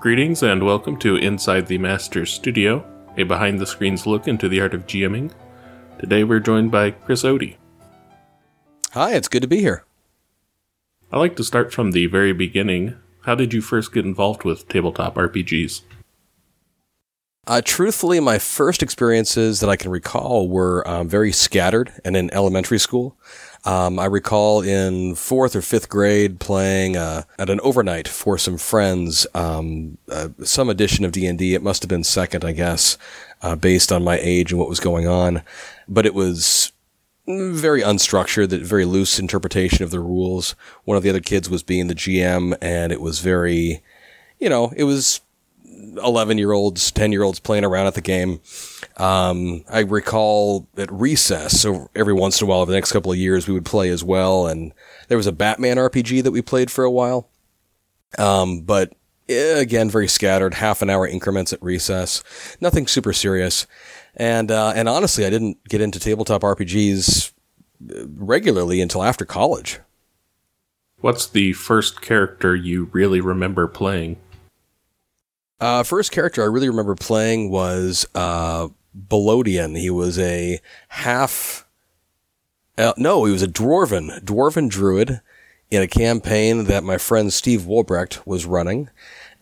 Greetings and welcome to Inside the Master's Studio, a behind the scenes look into the art of GMing. Today we're joined by Chris Odie. Hi, it's good to be here. I like to start from the very beginning. How did you first get involved with tabletop RPGs? Uh, truthfully, my first experiences that I can recall were um, very scattered and in elementary school. Um, I recall in fourth or fifth grade playing uh, at an overnight for some friends, um, uh, some edition of D and D. It must have been second, I guess, uh, based on my age and what was going on. But it was very unstructured, that very loose interpretation of the rules. One of the other kids was being the GM, and it was very, you know, it was 11 year olds, 10 year olds playing around at the game. Um, I recall at recess, so every once in a while over the next couple of years, we would play as well. And there was a Batman RPG that we played for a while. Um, but eh, again, very scattered, half an hour increments at recess, nothing super serious. And, uh, and honestly, I didn't get into tabletop RPGs uh, regularly until after college. What's the first character you really remember playing? Uh, first character I really remember playing was uh, Bolodian. He was a half. Uh, no, he was a dwarven dwarven druid in a campaign that my friend Steve Wolbrecht was running,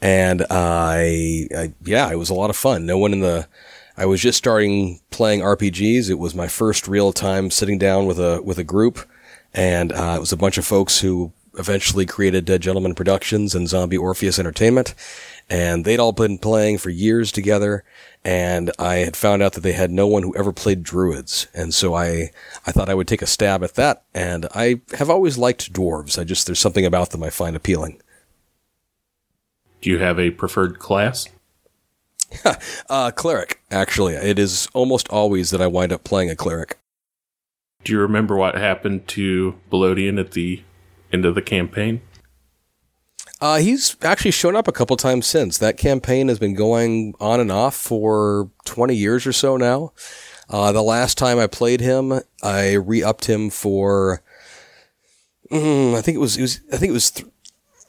and I, I yeah, it was a lot of fun. No one in the I was just starting playing RPGs. It was my first real time sitting down with a with a group, and uh, it was a bunch of folks who eventually created Dead Gentleman Productions and Zombie Orpheus Entertainment and they'd all been playing for years together. And I had found out that they had no one who ever played druids. And so I, I thought I would take a stab at that. And I have always liked dwarves. I just, there's something about them I find appealing. Do you have a preferred class? uh, cleric, actually. It is almost always that I wind up playing a cleric. Do you remember what happened to Bolodian at the end of the campaign? Uh, he's actually shown up a couple times since. That campaign has been going on and off for 20 years or so now. Uh, the last time I played him, I re-upped him for, mm, I think it was, it was, I think it was th-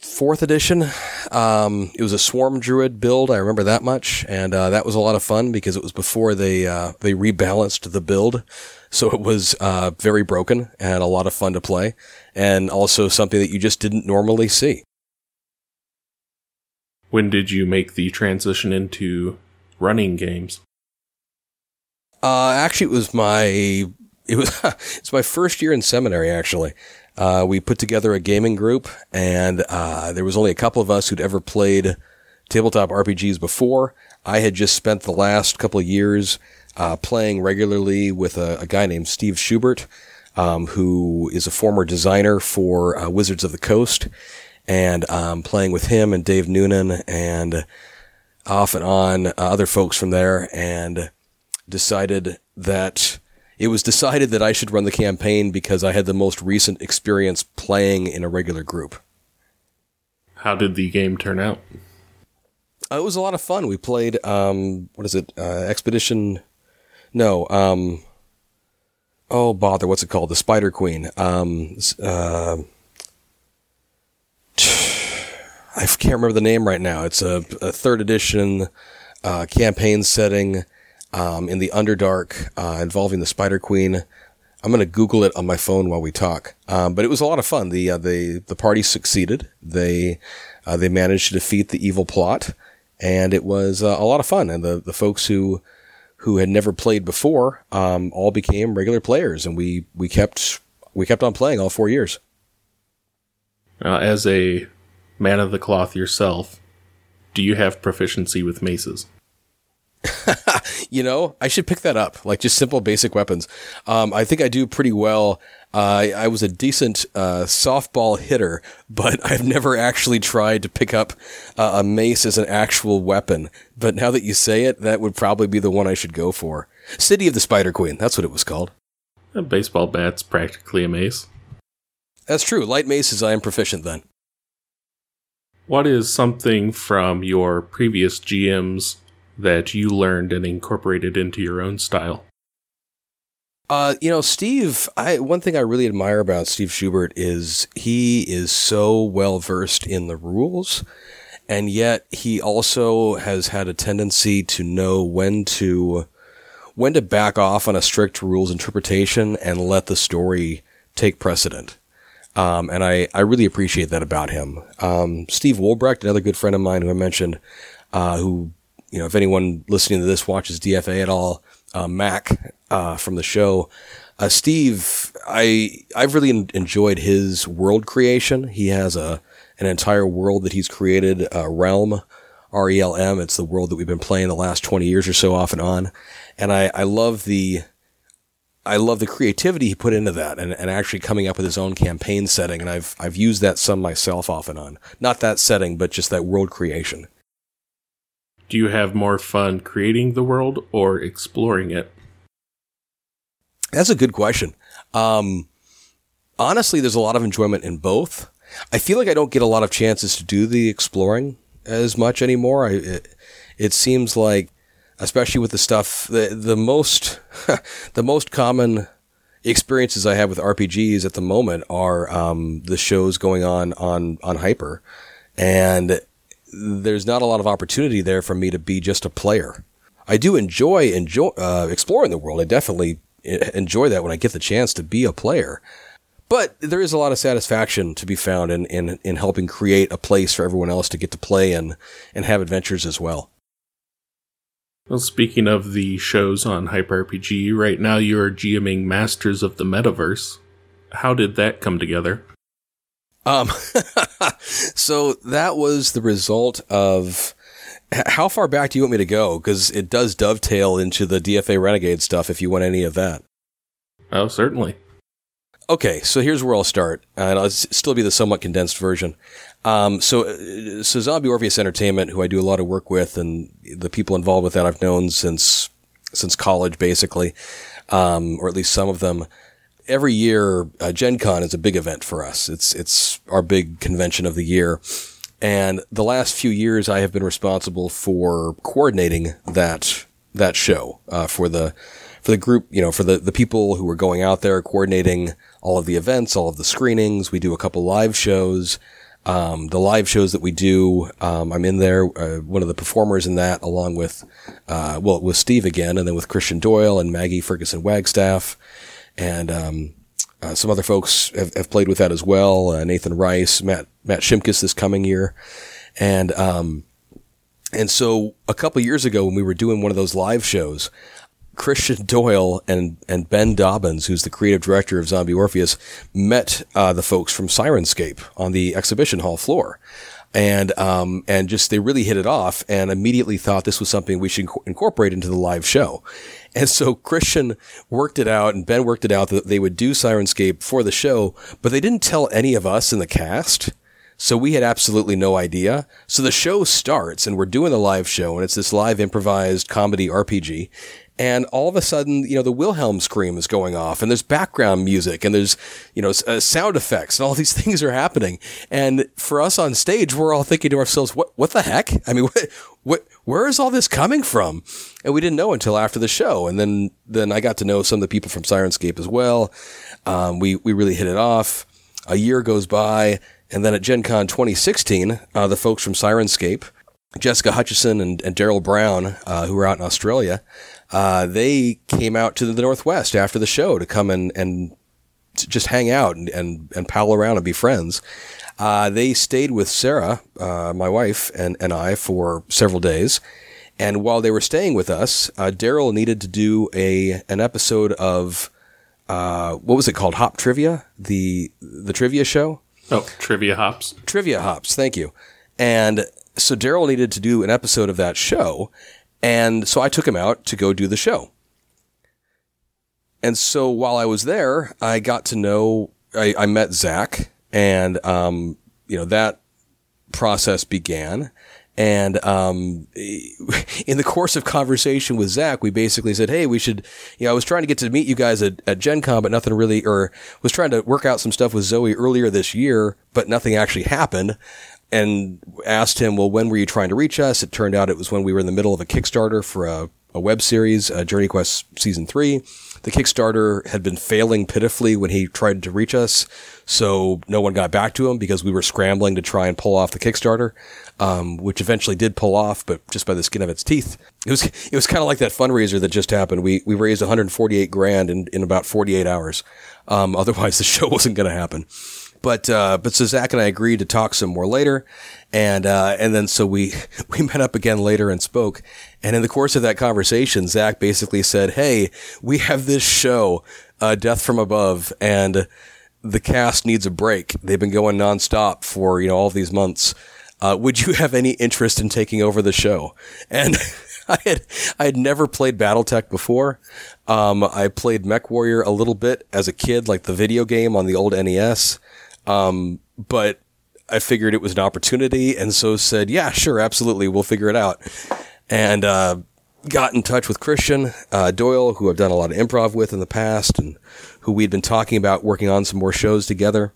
fourth edition. Um, it was a swarm druid build. I remember that much. And, uh, that was a lot of fun because it was before they, uh, they rebalanced the build. So it was, uh, very broken and a lot of fun to play and also something that you just didn't normally see. When did you make the transition into running games? Uh, actually, it was my it was it's my first year in seminary. Actually, uh, we put together a gaming group, and uh, there was only a couple of us who'd ever played tabletop RPGs before. I had just spent the last couple of years uh, playing regularly with a, a, guy named Steve Schubert, um, who is a former designer for uh, Wizards of the Coast and um, playing with him and Dave Noonan and off and on uh, other folks from there, and decided that it was decided that I should run the campaign because I had the most recent experience playing in a regular group. How did the game turn out? Uh, it was a lot of fun. We played um, what is it? Uh, Expedition? No. Um, oh bother! What's it called? The Spider Queen. Um, uh, I can't remember the name right now. It's a, a third edition uh, campaign setting um, in the Underdark uh, involving the Spider Queen. I'm going to Google it on my phone while we talk. Um, but it was a lot of fun. The uh, the the party succeeded. They uh, they managed to defeat the evil plot, and it was uh, a lot of fun. And the the folks who who had never played before um, all became regular players, and we we kept we kept on playing all four years. as a man of the cloth yourself, do you have proficiency with maces? you know, I should pick that up. Like just simple basic weapons. Um, I think I do pretty well. Uh, I was a decent uh, softball hitter, but I've never actually tried to pick up uh, a mace as an actual weapon. But now that you say it, that would probably be the one I should go for. City of the Spider Queen. That's what it was called. A baseball bat's practically a mace. That's true. Light maces, I am proficient then. What is something from your previous GMs that you learned and incorporated into your own style? Uh, you know, Steve, I, one thing I really admire about Steve Schubert is he is so well versed in the rules and yet he also has had a tendency to know when to when to back off on a strict rules interpretation and let the story take precedent. Um, and I, I really appreciate that about him. Um, Steve Wolbrecht, another good friend of mine who I mentioned, uh, who, you know, if anyone listening to this watches DFA at all, uh, Mac, uh, from the show, uh, Steve, I, I've really enjoyed his world creation. He has a, an entire world that he's created, uh, Realm, R-E-L-M. It's the world that we've been playing the last 20 years or so off and on. And I, I love the, I love the creativity he put into that and, and actually coming up with his own campaign setting. And I've, I've used that some myself off and on. Not that setting, but just that world creation. Do you have more fun creating the world or exploring it? That's a good question. Um, honestly, there's a lot of enjoyment in both. I feel like I don't get a lot of chances to do the exploring as much anymore. I, it, it seems like especially with the stuff the the most the most common experiences I have with RPGs at the moment are um, the shows going on on on Hyper, and there's not a lot of opportunity there for me to be just a player. I do enjoy enjoy uh, exploring the world. I definitely enjoy that when I get the chance to be a player. But there is a lot of satisfaction to be found in, in, in helping create a place for everyone else to get to play and, and have adventures as well. Well, speaking of the shows on Hyper RPG, right now you're GMing Masters of the Metaverse. How did that come together? Um, so that was the result of how far back do you want me to go? Because it does dovetail into the DFA Renegade stuff if you want any of that. Oh, certainly. Okay, so here's where I'll start, and I'll still be the somewhat condensed version. Um, so, uh, so Zombie Orpheus Entertainment, who I do a lot of work with, and the people involved with that I've known since since college, basically, um, or at least some of them. Every year, uh, Gen Con is a big event for us. It's it's our big convention of the year, and the last few years, I have been responsible for coordinating that that show uh, for the for the group, you know, for the, the people who are going out there coordinating all of the events, all of the screenings. We do a couple live shows. Um, the live shows that we do, um, I'm in there, uh, one of the performers in that, along with, uh, well, with Steve again, and then with Christian Doyle and Maggie Ferguson Wagstaff, and um, uh, some other folks have, have, played with that as well. Uh, Nathan Rice, Matt Matt Shimkus this coming year, and um, and so a couple years ago when we were doing one of those live shows, Christian Doyle and, and Ben Dobyns, who's the creative director of Zombie Orpheus, met uh, the folks from Syrinscape on the exhibition hall floor. And, um, and just, they really hit it off and immediately thought this was something we should incorporate into the live show. And so Christian worked it out and Ben worked it out that they would do Syrinscape for the show, but they didn't tell any of us in the cast. So we had absolutely no idea. So the show starts and we're doing the live show and it's this live improvised comedy RPG and all of a sudden, you know, the Wilhelm scream is going off, and there's background music, and there's, you know, uh, sound effects, and all these things are happening. And for us on stage, we're all thinking to ourselves, "What? What the heck? I mean, what? What? Where is all this coming from?" And we didn't know until after the show, and then then I got to know some of the people from Syrinscape as well. Um, we we really hit it off. A year goes by, and then at Gen Con 2016, uh, the folks from Syrinscape. Jessica Hutchison and, and Daryl Brown, uh, who were out in Australia, uh, they came out to the Northwest after the show to come and, and just hang out and, and, and pal around and be friends. Uh, they stayed with Sarah, uh, my wife, and, and I for several days. And while they were staying with us, uh, Daryl needed to do a an episode of uh, what was it called? Hop Trivia, the the trivia show. Oh, Trivia Hops. Trivia Hops. Thank you. And so Daryl needed to do an episode of that show, and so I took him out to go do the show. And so while I was there, I got to know, I, I met Zach and, um, you know, that process began. And um, in the course of conversation with Zach, we basically said, "Hey, we should." You know, I was trying to get to meet you guys at, at Gen Con, but nothing really, or was trying to work out some stuff with Zoe earlier this year, but nothing actually happened and asked him, well, when were you trying to reach us? It turned out it was when we were in the middle of a Kickstarter for a a web series, uh, Journey Quest season three. The Kickstarter had been failing pitifully when he tried to reach us, so no one got back to him because we were scrambling to try and pull off the Kickstarter, um, which eventually did pull off, but just by the skin of its teeth. It was it was kind of like that fundraiser that just happened. We we raised 148 grand in, in about 48 hours. Um, otherwise, the show wasn't going to happen. But uh, but so Zach and I agreed to talk some more later, and uh, and then so we we met up again later and spoke. And in the course of that conversation, Zach basically said, "Hey, we have this show, uh, Death from Above, and the cast needs a break. They've been going nonstop for you know all these months. Uh, would you have any interest in taking over the show?" And I had I had never played BattleTech before. Um, I played Mech Warrior a little bit as a kid, like the video game on the old NES. Um, but I figured it was an opportunity, and so said, "Yeah, sure, absolutely, we'll figure it out." And uh, got in touch with Christian uh, Doyle, who I've done a lot of improv with in the past, and who we'd been talking about working on some more shows together.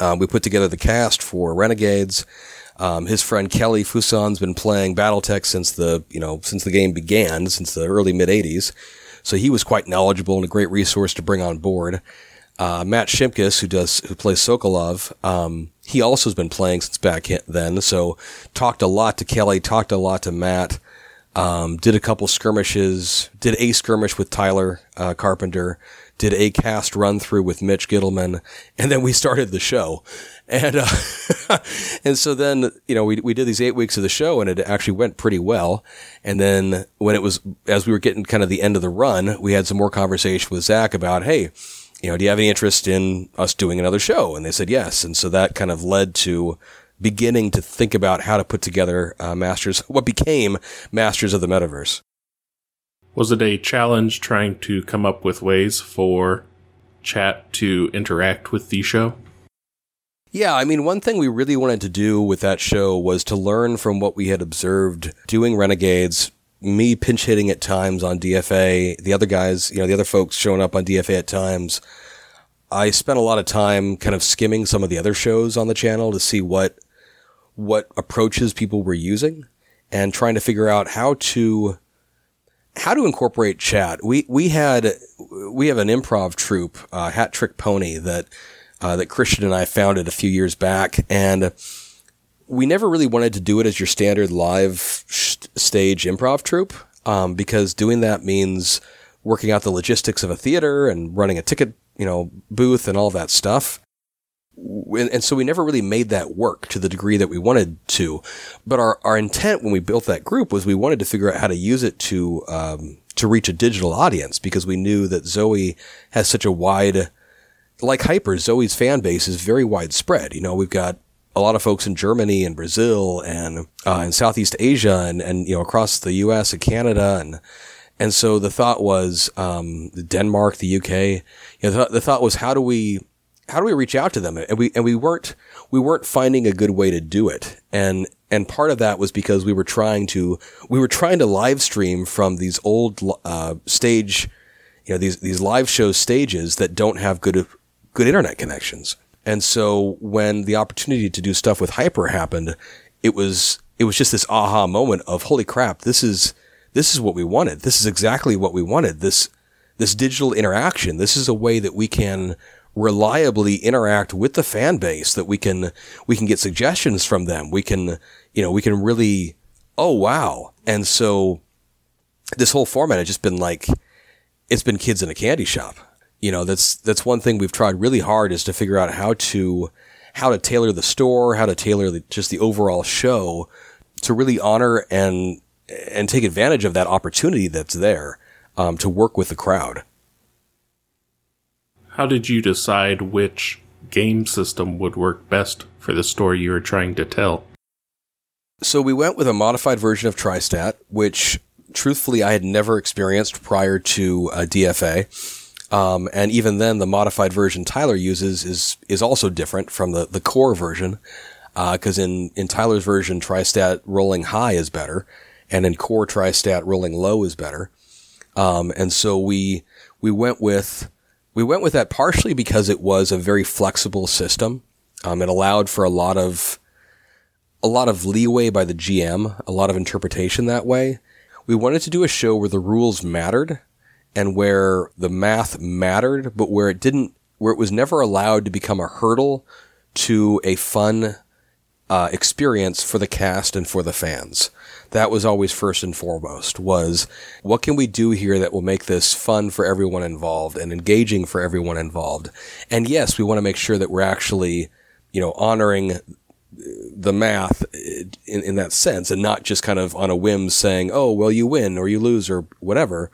Um, we put together the cast for Renegades. Um, his friend Kelly Fusan's been playing BattleTech since the you know since the game began, since the early mid '80s. So he was quite knowledgeable and a great resource to bring on board. Uh, Matt Shimkus, who does who plays Sokolov, um, he also has been playing since back then. So talked a lot to Kelly, talked a lot to Matt. Um, did a couple skirmishes, did a skirmish with Tyler uh, Carpenter, did a cast run through with Mitch Gitelman, and then we started the show. And uh, and so then you know we we did these eight weeks of the show, and it actually went pretty well. And then when it was as we were getting kind of the end of the run, we had some more conversation with Zach about hey you know, do you have any interest in us doing another show? And they said yes. And so that kind of led to beginning to think about how to put together uh, Masters, what became Masters of the Metaverse. Was it a challenge trying to come up with ways for chat to interact with the show? Yeah, I mean, one thing we really wanted to do with that show was to learn from what we had observed doing Renegades, me pinch hitting at times on DFA, the other guys, you know, the other folks showing up on DFA at times. I spent a lot of time kind of skimming some of the other shows on the channel to see what what approaches people were using and trying to figure out how to how to incorporate chat. We we had we have an improv troupe, uh, Hat Trick Pony that uh, that Christian and I founded a few years back, and we never really wanted to do it as your standard live stage improv troupe um, because doing that means working out the logistics of a theater and running a ticket, you know, booth and all that stuff. And, so we never really made that work to the degree that we wanted to. But our, our intent when we built that group was we wanted to figure out how to use it to um, to reach a digital audience because we knew that Zoe has such a wide, like Hyper, Zoe's fan base is very widespread. You know, we've got a lot of folks in Germany and Brazil and uh, in Southeast Asia and, and you know across the U.S. and Canada and and so the thought was um, Denmark, the UK. You know, the, the, thought was how do we how do we reach out to them? And we and we weren't we weren't finding a good way to do it. And and part of that was because we were trying to we were trying to live stream from these old uh, stage, you know, these these live show stages that don't have good good internet connections. And so when the opportunity to do stuff with Hyper happened, it was it was just this aha moment of holy crap, this is this is what we wanted. This is exactly what we wanted. This this digital interaction. This is a way that we can reliably interact with the fan base that we can we can get suggestions from them. We can you know, we can really oh wow. And so this whole format has just been like it's been kids in a candy shop you know, that's that's one thing we've tried really hard is to figure out how to how to tailor the store, how to tailor the, just the overall show to really honor and and take advantage of that opportunity that's there um, to work with the crowd. How did you decide which game system would work best for the story you were trying to tell? So we went with a modified version of TriStat, which truthfully I had never experienced prior to uh, DFA. Um, and even then, the modified version Tyler uses is is also different from the, the core version, because uh, in in Tyler's version, Tristat rolling high is better, and in core Tristat rolling low is better. Um, and so we we went with we went with that partially because it was a very flexible system. Um, it allowed for a lot of a lot of leeway by the GM, a lot of interpretation that way. we wanted to do a show where the rules mattered and where the math mattered, but where it didn't, where it was never allowed to become a hurdle to a fun uh, experience for the cast and for the fans. That was always first and foremost was what can we do here that will make this fun for everyone involved and engaging for everyone involved? And yes, we want to make sure that we're actually, you know, honoring the math in, in that sense and not just kind of on a whim saying, oh, well, you win or you lose or whatever.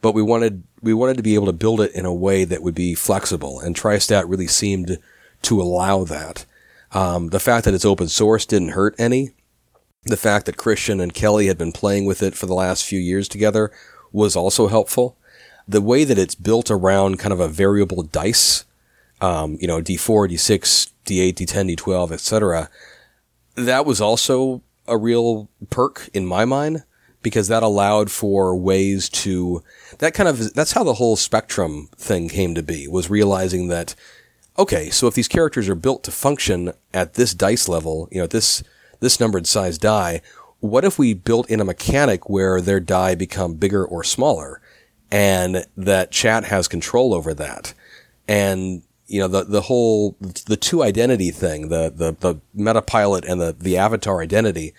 But we wanted, we wanted to be able to build it in a way that would be flexible and TriStat really seemed to allow that. Um, the fact that it's open source didn't hurt any. The fact that Christian and Kelly had been playing with it for the last few years together was also helpful. The way that it's built around kind of a variable dice, um, you know, D4, D6, D8, D10, D12, etc. That was also a real perk in my mind because that allowed for ways to that kind of that's how the whole spectrum thing came to be was realizing that okay so if these characters are built to function at this dice level you know this this numbered size die what if we built in a mechanic where their die become bigger or smaller and that chat has control over that and you know, the, the whole, the two identity thing, the, the, the meta pilot and the, the avatar identity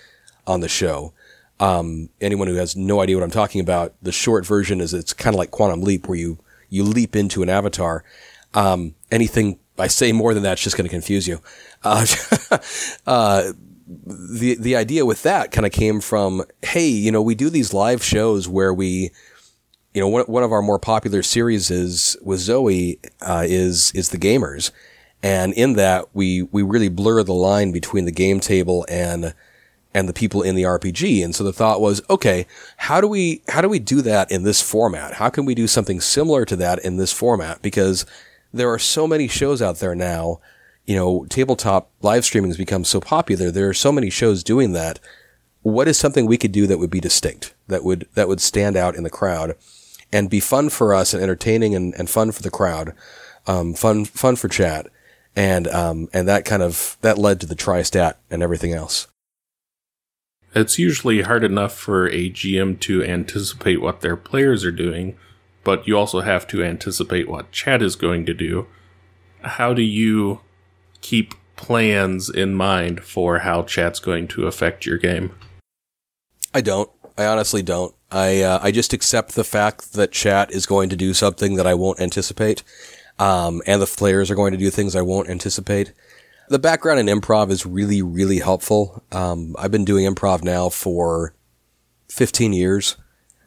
on the show. Um, anyone who has no idea what I'm talking about, the short version is it's kind of like Quantum Leap where you, you leap into an avatar. Um, anything I say more than that's just going to confuse you. Uh, uh, the, the idea with that kind of came from, hey, you know, we do these live shows where we, you know, one, one of our more popular series is with Zoe uh, is is the gamers, and in that we we really blur the line between the game table and and the people in the RPG. And so the thought was, okay, how do we how do we do that in this format? How can we do something similar to that in this format? Because there are so many shows out there now. You know, tabletop live streaming has become so popular. There are so many shows doing that. What is something we could do that would be distinct, that would that would stand out in the crowd? and be fun for us and entertaining and, and fun for the crowd, um, fun fun for chat, and um, and that kind of that led to the tri-stat and everything else. It's usually hard enough for a GM to anticipate what their players are doing, but you also have to anticipate what chat is going to do. How do you keep plans in mind for how chat's going to affect your game? I don't. I honestly don't. I uh, I just accept the fact that chat is going to do something that I won't anticipate, um, and the players are going to do things I won't anticipate. The background in improv is really really helpful. Um, I've been doing improv now for 15 years.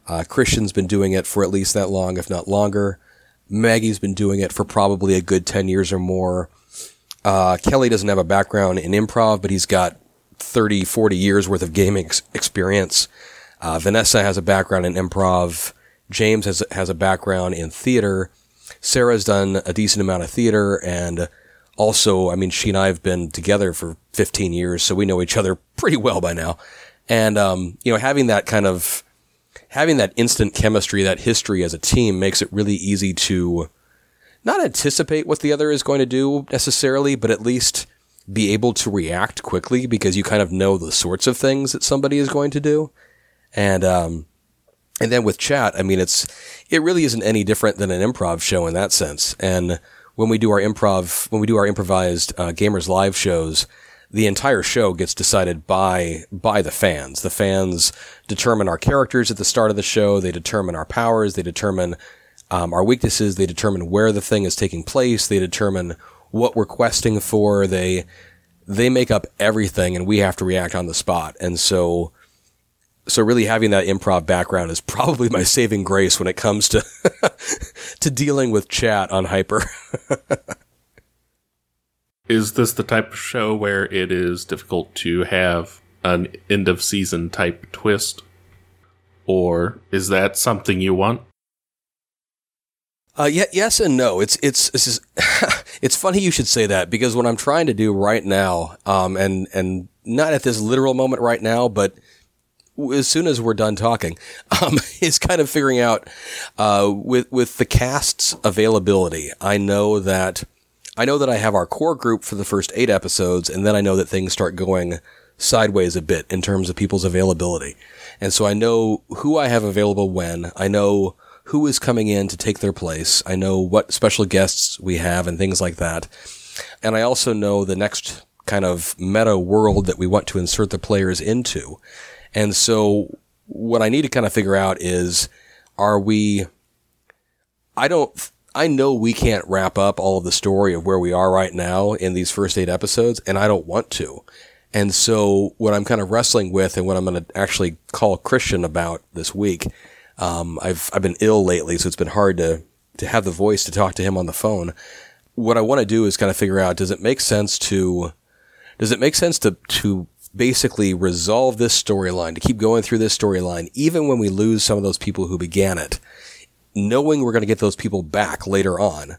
Uh, Christian's been doing it for at least that long, if not longer. Maggie's been doing it for probably a good 10 years or more. Uh, Kelly doesn't have a background in improv, but he's got 30, 40 years worth of gaming ex- experience. Uh, Vanessa has a background in improv. James has has a background in theater. Sarah's done a decent amount of theater, and also, I mean, she and I have been together for 15 years, so we know each other pretty well by now. And um, you know, having that kind of having that instant chemistry, that history as a team, makes it really easy to not anticipate what the other is going to do necessarily, but at least be able to react quickly because you kind of know the sorts of things that somebody is going to do. And, um, and then with chat, I mean, it's, it really isn't any different than an improv show in that sense. And when we do our improv, when we do our improvised, uh, gamers live shows, the entire show gets decided by by the fans. The fans determine our characters at the start of the show. They determine our powers. They determine um, our weaknesses. They determine where the thing is taking place. They determine what we're questing for. They they make up everything, and we have to react on the spot. And so so really having that improv background is probably my saving grace when it comes to to dealing with chat on hyper. Is this the type of show where it is difficult to have an end of season type twist? Or is that something you want? Uh, yeah, yes and no. It's it's it's it's funny you should say that because what I'm trying to do right now, um, and and not at this literal moment right now, but as soon as we're done talking, um, is kind of figuring out uh, with with the cast's availability. I know that I know that I have our core group for the first eight episodes, and then I know that things start going sideways a bit in terms of people's availability. And so I know who I have available when. I know who is coming in to take their place. I know what special guests we have and things like that. And I also know the next kind of meta world that we want to insert the players into. And so what I need to kind of figure out is, are we, I don't, I know we can't wrap up all of the story of where we are right now in these first eight episodes, and I don't want to. And so what I'm kind of wrestling with and what I'm going to actually call Christian about this week, um, I've, I've been ill lately, so it's been hard to, to have the voice to talk to him on the phone. What I want to do is kind of figure out, does it make sense to, does it make sense to, to basically resolve this storyline, to keep going through this storyline, even when we lose some of those people who began it, knowing we're going to get those people back later on?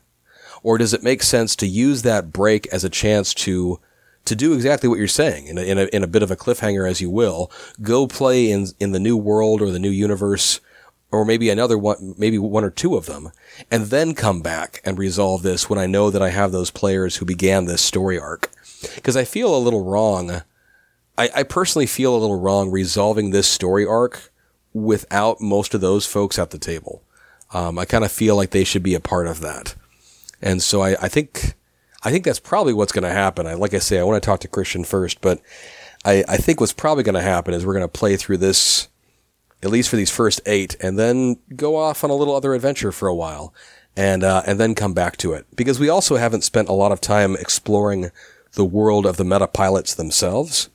Or does it make sense to use that break as a chance to to do exactly what you're saying in a, in a, in a bit of a cliffhanger, as you will. Go play in in the new world or the new universe, or maybe another one, maybe one or two of them, and then come back and resolve this when I know that I have those players who began this story arc. Because I feel a little wrong. I, I personally feel a little wrong resolving this story arc without most of those folks at the table. Um, I kind of feel like they should be a part of that. And so I, I think I think that's probably what's going to happen. I, like I say, I want to talk to Christian first, but I, I think what's probably going to happen is we're going to play through this, at least for these first eight, and then go off on a little other adventure for a while, and uh, and then come back to it because we also haven't spent a lot of time exploring the world of the meta pilots themselves.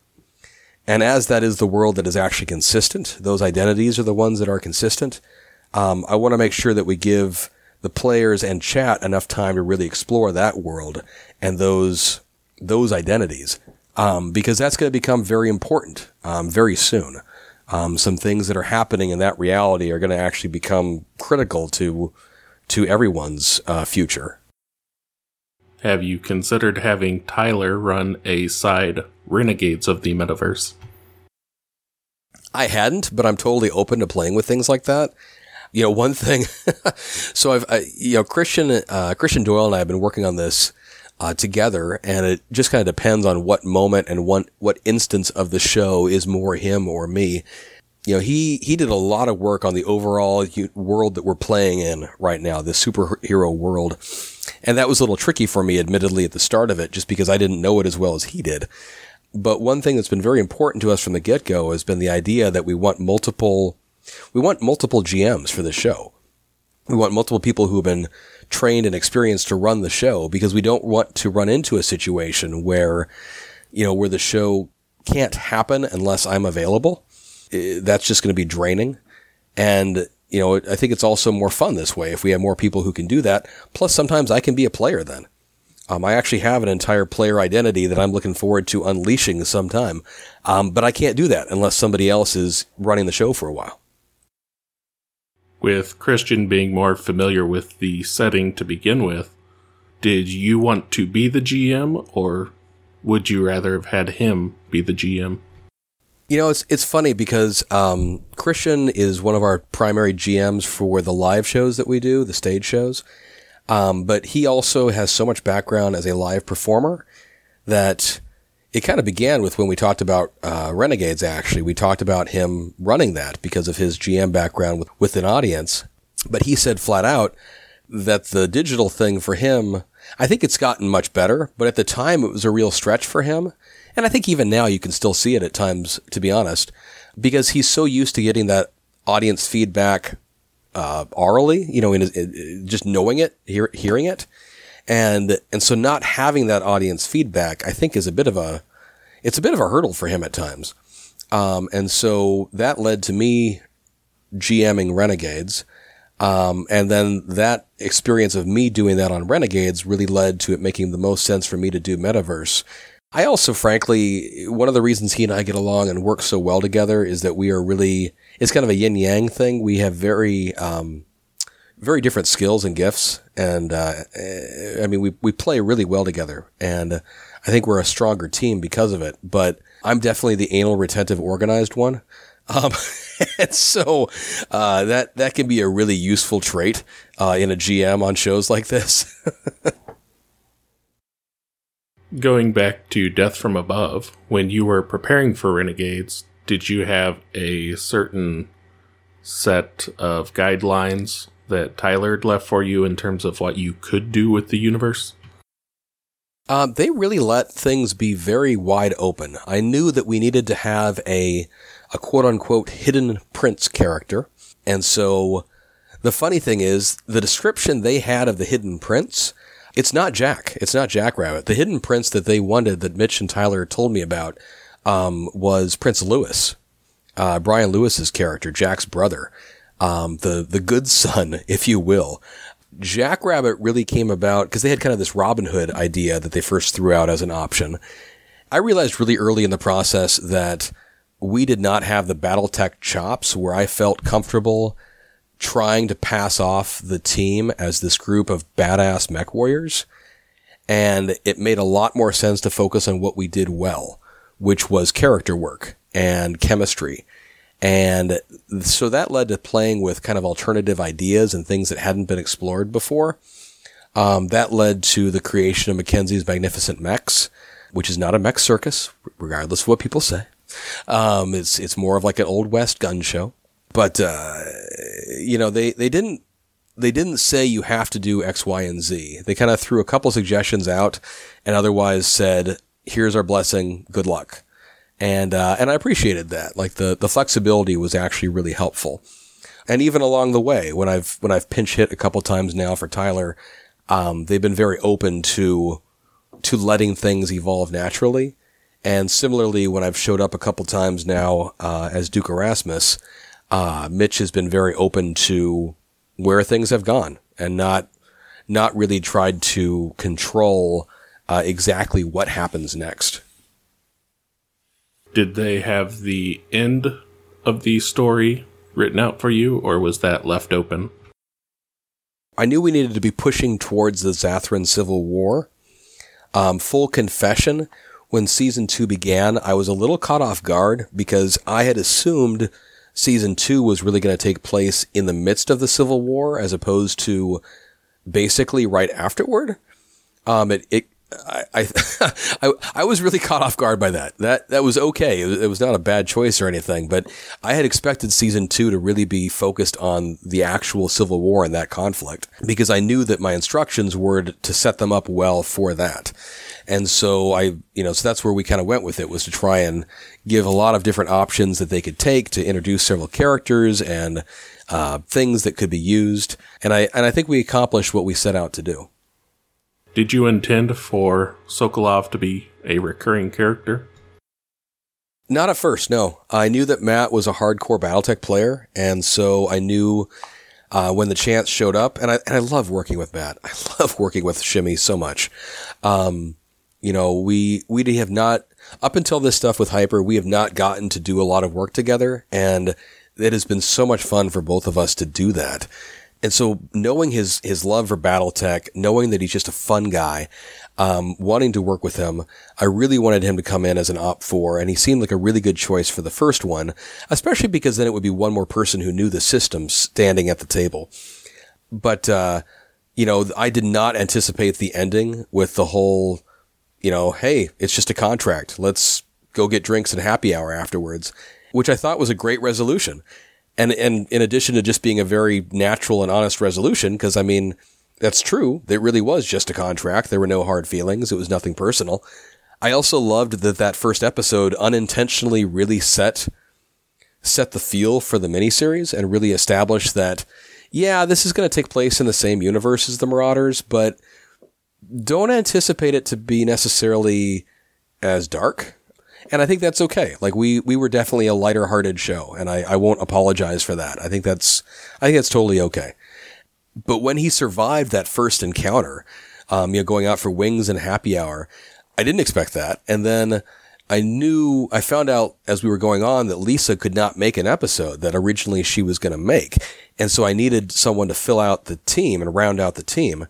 And as that is the world that is actually consistent, those identities are the ones that are consistent. Um, I want to make sure that we give the players and chat enough time to really explore that world and those those identities um, because that's going to become very important um, very soon. Um, some things that are happening in that reality are going to actually become critical to to everyone's uh, future. Have you considered having Tyler run a side Renegades of the Metaverse? I hadn't, but I'm totally open to playing with things like that you know, one thing. so I've, I, you know, Christian, uh, Christian Doyle and I have been working on this uh, together, and it just kind of depends on what moment and what what instance of the show is more him or me. You know, he he did a lot of work on the overall world that we're playing in right now, the superhero world, and that was a little tricky for me, admittedly, at the start of it, just because I didn't know it as well as he did. But one thing that's been very important to us from the get go has been the idea that we want multiple we want multiple GMs for the show. We want multiple people who have been trained and experienced to run the show because we don't want to run into a situation where, you know, where the show can't happen unless I'm available. That's just going to be draining. And, you know, I think it's also more fun this way if we have more people who can do that. Plus, sometimes I can be a player then. Um, I actually have an entire player identity that I'm looking forward to unleashing sometime. Um, but I can't do that unless somebody else is running the show for a while with Christian being more familiar with the setting to begin with, did you want to be the GM or would you rather have had him be the GM? You know, it's it's funny because um, Christian is one of our primary GMs for the live shows that we do, the stage shows. Um, but he also has so much background as a live performer that it kind of began with when we talked about uh, Renegades. Actually, we talked about him running that because of his GM background with, with an audience. But he said flat out that the digital thing for him, I think it's gotten much better. But at the time, it was a real stretch for him, and I think even now you can still see it at times. To be honest, because he's so used to getting that audience feedback uh, orally, you know, in, in, just knowing it, hear, hearing it and, and so not having that audience feedback, I think is a bit of a, it's a bit of a hurdle for him at times. Um, and so that led to me GMing Renegades. Um, and then that experience of me doing that on Renegades really led to it making the most sense for me to do Metaverse. I also, frankly, one of the reasons he and I get along and work so well together is that we are really, it's kind of a yin yang thing. We have very, um, very different skills and gifts. And, uh, I mean, we, we play really well together and I think we're a stronger team because of it, but I'm definitely the anal retentive organized one. Um, and so, uh, that, that can be a really useful trait, uh, in a GM on shows like this. Going back to Death from Above, when you were preparing for Renegades, did you have a certain set of guidelines that Tyler had left for you in terms of what you could do with the universe? Uh, they really let things be very wide open. I knew that we needed to have a, a quote unquote hidden prince character. And so the funny thing is the description they had of the hidden prince, it's not Jack. It's not Jack Rabbit. The hidden prince that they wanted that Mitch and Tyler told me about, um, was Prince Louis, uh, Brian Lewis's character, Jack's brother, um, the, the good son, if you will. Jackrabbit really came about because they had kind of this Robin Hood idea that they first threw out as an option. I realized really early in the process that we did not have the Battletech chops where I felt comfortable trying to pass off the team as this group of badass mech warriors. And it made a lot more sense to focus on what we did well, which was character work and chemistry and so that led to playing with kind of alternative ideas and things that hadn't been explored before. Um, that led to the creation of Mackenzie's Magnificent Mechs, which is not a mech circus, regardless of what people say. Um, it's it's more of like an old west gun show. But uh, you know, they they didn't they didn't say you have to do X, Y, and Z. They kind of threw a couple suggestions out, and otherwise said, "Here's our blessing. Good luck." and uh, and I appreciated that. Like the the flexibility was actually really helpful. And even along the way, when I've when I've pinch hit a couple times now for Tyler, um, they've been very open to to letting things evolve naturally. And similarly, when I've showed up a couple times now uh, as Duke Erasmus, uh, Mitch has been very open to where things have gone and not not really tried to control uh, exactly what happens next. Did they have the end of the story written out for you, or was that left open? I knew we needed to be pushing towards the Zathran Civil War. Um, full confession, when season two began, I was a little caught off guard because I had assumed season two was really going to take place in the midst of the Civil War as opposed to basically right afterward. Um, it, it I, I, I, was really caught off guard by that. That that was okay. It was, it was, not a bad choice or anything, but I had expected season two to really be focused on the actual civil war and that conflict because I knew that my instructions were to set them up well for that. And so I, you know, so that's where we kind of went with it was to try and give a lot of different options that they could take to introduce several characters and uh, things that could be used. And I and I think we accomplished what we set out to do. Did you intend for Sokolov to be a recurring character? Not at first, no. I knew that Matt was a hardcore Battletech player, and so I knew uh, when the chance showed up, and I and I love working with Matt. I love working with Shimmy so much. Um, you know, we we have not up until this stuff with Hyper, we have not gotten to do a lot of work together, and it has been so much fun for both of us to do that. And so knowing his, his love for Battletech, knowing that he's just a fun guy, um, wanting to work with him, I really wanted him to come in as an op four, and he seemed like a really good choice for the first one, especially because then it would be one more person who knew the system standing at the table. But, uh, you know, I did not anticipate the ending with the whole, you know, hey, it's just a contract. Let's go get drinks and happy hour afterwards, which I thought was a great resolution and and in addition to just being a very natural and honest resolution, because I mean that's true. It really was just a contract. There were no hard feelings. It was nothing personal. I also loved that that first episode unintentionally really set set the feel for the miniseries and really established that yeah, this is going to take place in the same universe as the Marauders, but don't anticipate it to be necessarily as dark and I think that's okay. Like we we were definitely a lighter hearted show, and I, I won't apologize for that. I think that's I think that's totally okay. But when he survived that first encounter, um, you know, going out for wings and happy hour, I didn't expect that. And then I knew I found out as we were going on that Lisa could not make an episode that originally she was going to make, and so I needed someone to fill out the team and round out the team.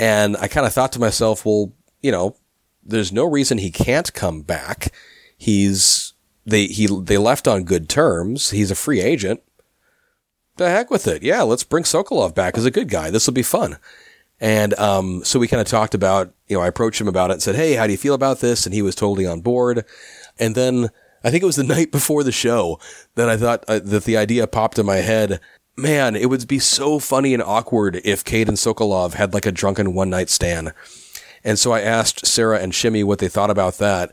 And I kind of thought to myself, well, you know, there's no reason he can't come back He's they he they left on good terms. He's a free agent. The heck with it. Yeah, let's bring Sokolov back as a good guy. This will be fun. And um, so we kind of talked about, you know, I approached him about it and said, Hey, how do you feel about this? And he was totally on board. And then I think it was the night before the show that I thought uh, that the idea popped in my head. Man, it would be so funny and awkward if Kate and Sokolov had like a drunken one night stand. And so I asked Sarah and Shimmy what they thought about that.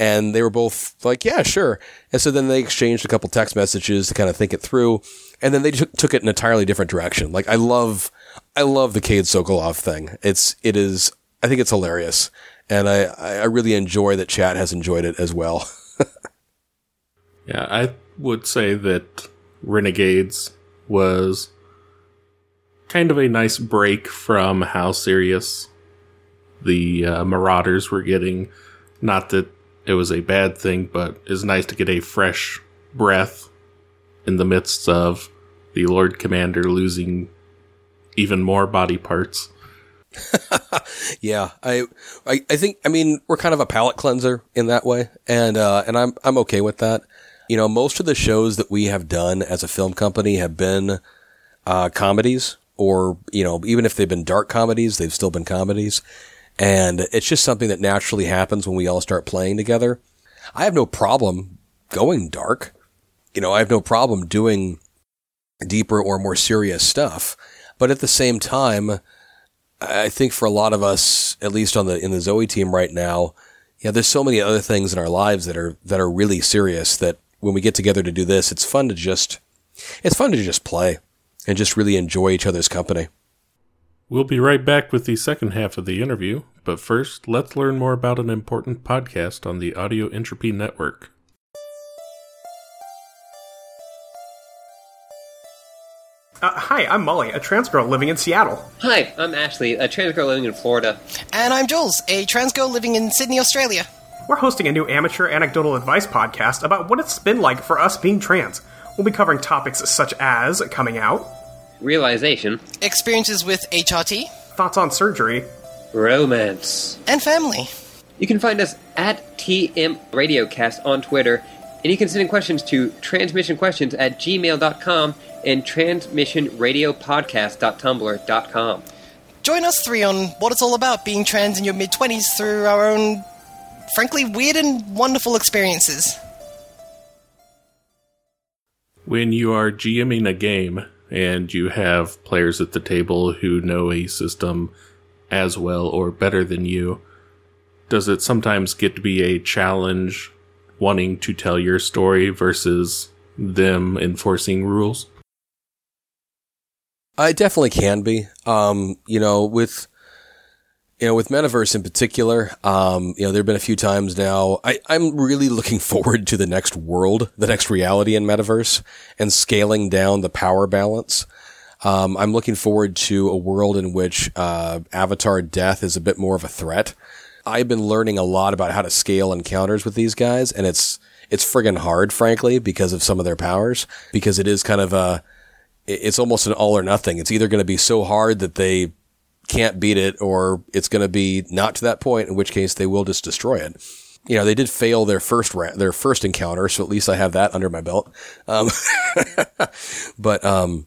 And they were both like, yeah, sure. And so then they exchanged a couple text messages to kind of think it through. And then they took, took it in an entirely different direction. Like I love, I love the Cade Sokolov thing. It's, it is, I think it's hilarious. And I, I really enjoy that chat has enjoyed it as well. yeah, I would say that Renegades was kind of a nice break from how serious the uh, Marauders were getting. Not that it was a bad thing, but it's nice to get a fresh breath in the midst of the Lord Commander losing even more body parts. yeah, I, I, I think, I mean, we're kind of a palate cleanser in that way, and uh, and I'm I'm okay with that. You know, most of the shows that we have done as a film company have been uh, comedies, or you know, even if they've been dark comedies, they've still been comedies. And it's just something that naturally happens when we all start playing together. I have no problem going dark. You know, I have no problem doing deeper or more serious stuff. But at the same time, I think for a lot of us, at least on the in the Zoe team right now, yeah, there's so many other things in our lives that are that are really serious that when we get together to do this, it's fun to just it's fun to just play and just really enjoy each other's company. We'll be right back with the second half of the interview, but first, let's learn more about an important podcast on the Audio Entropy Network. Uh, hi, I'm Molly, a trans girl living in Seattle. Hi, I'm Ashley, a trans girl living in Florida. And I'm Jules, a trans girl living in Sydney, Australia. We're hosting a new amateur anecdotal advice podcast about what it's been like for us being trans. We'll be covering topics such as coming out, realization, experiences with HRT, thoughts on surgery, romance, and family. You can find us at TM Radiocast on Twitter, and you can send in questions to transmissionquestions at gmail.com and transmissionradiopodcast.tumblr.com. Join us three on what it's all about being trans in your mid 20s through our own, frankly, weird and wonderful experiences. When you are GMing a game, and you have players at the table who know a system as well or better than you, does it sometimes get to be a challenge wanting to tell your story versus them enforcing rules? It definitely can be. Um, you know, with you know, with Metaverse in particular, um, you know, there have been a few times now. I, I'm really looking forward to the next world, the next reality in Metaverse and scaling down the power balance. Um, I'm looking forward to a world in which, uh, avatar death is a bit more of a threat. I've been learning a lot about how to scale encounters with these guys and it's, it's friggin' hard, frankly, because of some of their powers, because it is kind of a, it's almost an all or nothing. It's either going to be so hard that they can't beat it or it's going to be not to that point, in which case they will just destroy it. You know, they did fail their first ra- their first encounter, so at least I have that under my belt. Um, but um,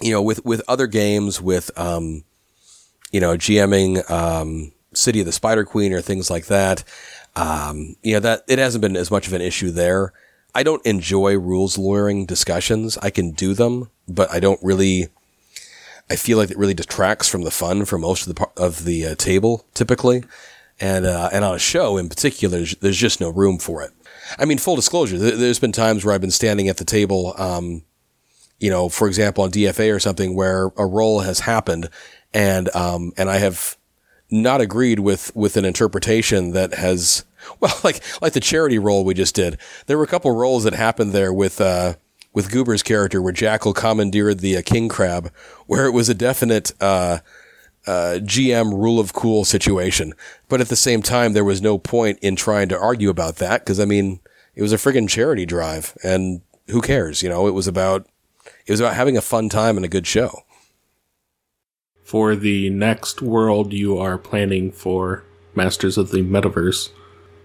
you know, with with other games, with um, you know, GMing um, City of the Spider Queen or things like that, um, you know, that it hasn't been as much of an issue there. I don't enjoy rules lawyering discussions. I can do them, but I don't really I feel like it really detracts from the fun for most of the of the uh, table typically, and uh, and on a show in particular, there's, there's, just no room for it. I mean, full disclosure, th- there's been times where I've been standing at the table, um, you know, for example, on DFA or something, where a roll has happened, and um, and I have not agreed with with an interpretation that has well, like like the charity roll we just did. There were a couple rolls that happened there with. Uh, with Goober's character where Jackal commandeered the uh, king crab, where it was a definite uh, uh, GM rule of cool situation. But at the same time, there was no point in trying to argue about that because I mean, it was a friggin' charity drive, and who cares? You know, it was about it was about having a fun time and a good show. For the next world you are planning for Masters of the Metaverse,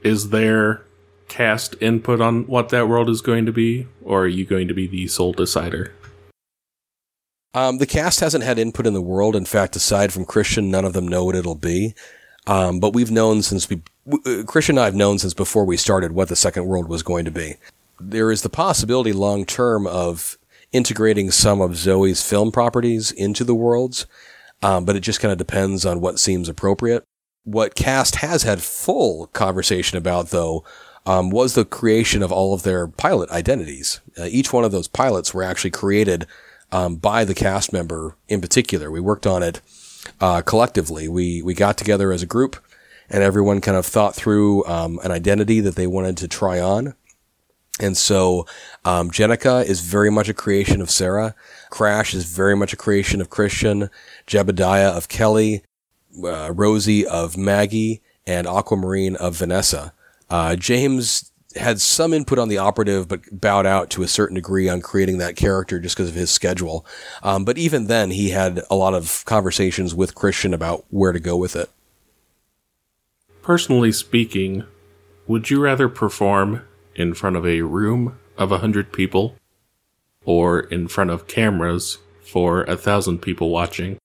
is there cast input on what that world is going to be, or are you going to be the sole decider? Um, the cast hasn't had input in the world. In fact, aside from Christian, none of them know what it'll be. Um, but we've known since we, uh, Christian and I have known since before we started what the second world was going to be. There is the possibility long term of integrating some of Zoe's film properties into the worlds, um, but it just kind of depends on what seems appropriate. What cast has had full conversation about, though, um, was the creation of all of their pilot identities. Uh, each one of those pilots were actually created um, by the cast member in particular. We worked on it uh, collectively. We we got together as a group, and everyone kind of thought through um, an identity that they wanted to try on. And so, um, Jenica is very much a creation of Sarah. Crash is very much a creation of Christian. Jebediah of Kelly. Uh, Rosie of Maggie. And Aquamarine of Vanessa. Uh, James had some input on the operative, but bowed out to a certain degree on creating that character just because of his schedule. Um, but even then, he had a lot of conversations with Christian about where to go with it. Personally speaking, would you rather perform in front of a room of a hundred people or in front of cameras for a thousand people watching?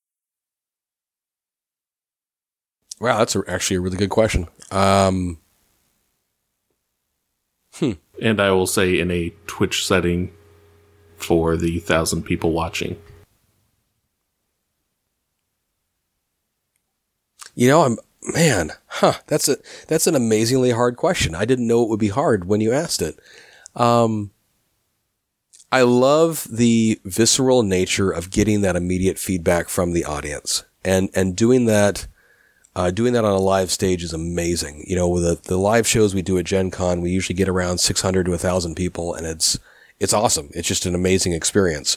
Wow, that's actually a really good question. Um, Hmm. And I will say in a Twitch setting for the thousand people watching. You know, I'm man, huh? That's a that's an amazingly hard question. I didn't know it would be hard when you asked it. Um, I love the visceral nature of getting that immediate feedback from the audience and and doing that uh, doing that on a live stage is amazing. You know, with the, the live shows we do at Gen Con, we usually get around 600 to 1,000 people and it's, it's awesome. It's just an amazing experience.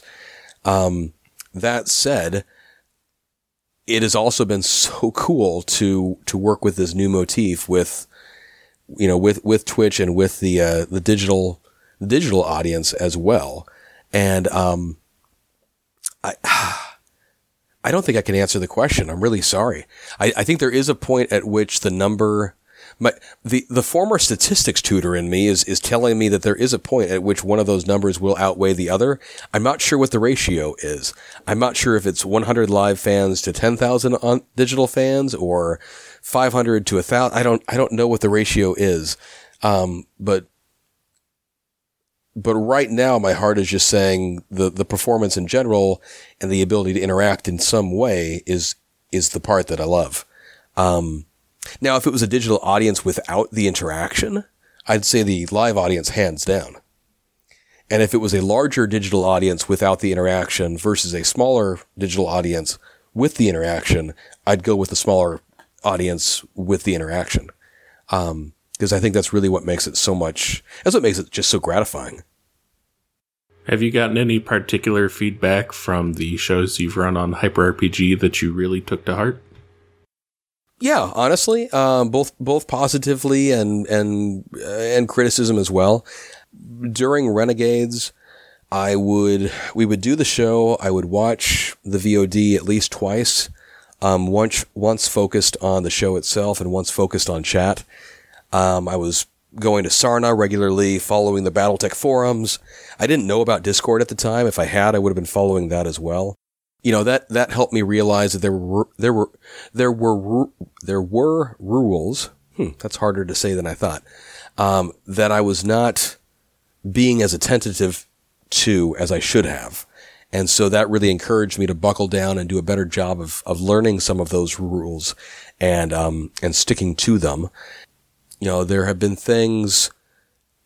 Um, that said, it has also been so cool to, to work with this new motif with, you know, with, with Twitch and with the, uh, the digital, digital audience as well. And, um, I, I don't think I can answer the question. I'm really sorry. I, I think there is a point at which the number, my, the, the former statistics tutor in me is, is telling me that there is a point at which one of those numbers will outweigh the other. I'm not sure what the ratio is. I'm not sure if it's 100 live fans to 10,000 on digital fans or 500 to a 1,000. I don't, I don't know what the ratio is. Um, but but right now my heart is just saying the the performance in general and the ability to interact in some way is is the part that I love. Um, now, if it was a digital audience without the interaction, I'd say the live audience hands down. And if it was a larger digital audience without the interaction versus a smaller digital audience with the interaction, I'd go with the smaller audience with the interaction. Um, because I think that's really what makes it so much, that's what makes it just so gratifying. Have you gotten any particular feedback from the shows you've run on Hyper RPG that you really took to heart? Yeah, honestly, um, both both positively and and uh, and criticism as well. During Renegades, I would we would do the show. I would watch the VOD at least twice. Um, once once focused on the show itself and once focused on chat. Um, I was going to Sarna regularly, following the Battletech forums. I didn't know about Discord at the time. If I had, I would have been following that as well. You know, that, that helped me realize that there were, there were, there were, there were rules. Hmm, that's harder to say than I thought. Um, that I was not being as attentive to as I should have. And so that really encouraged me to buckle down and do a better job of, of learning some of those rules and, um, and sticking to them. You know, there have been things,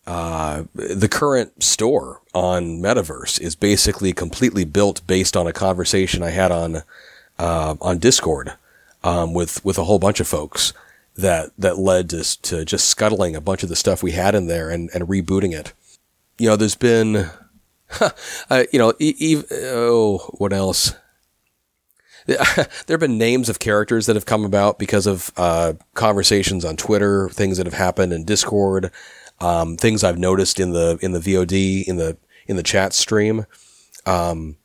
uh, the current store on Metaverse is basically completely built based on a conversation I had on, uh, on Discord, um, with, with a whole bunch of folks that, that led to, to just scuttling a bunch of the stuff we had in there and, and rebooting it. You know, there's been, uh, you know, e- e- oh, what else? there have been names of characters that have come about because of uh, conversations on Twitter, things that have happened in Discord, um, things I've noticed in the in the VOD in the in the chat stream. Um,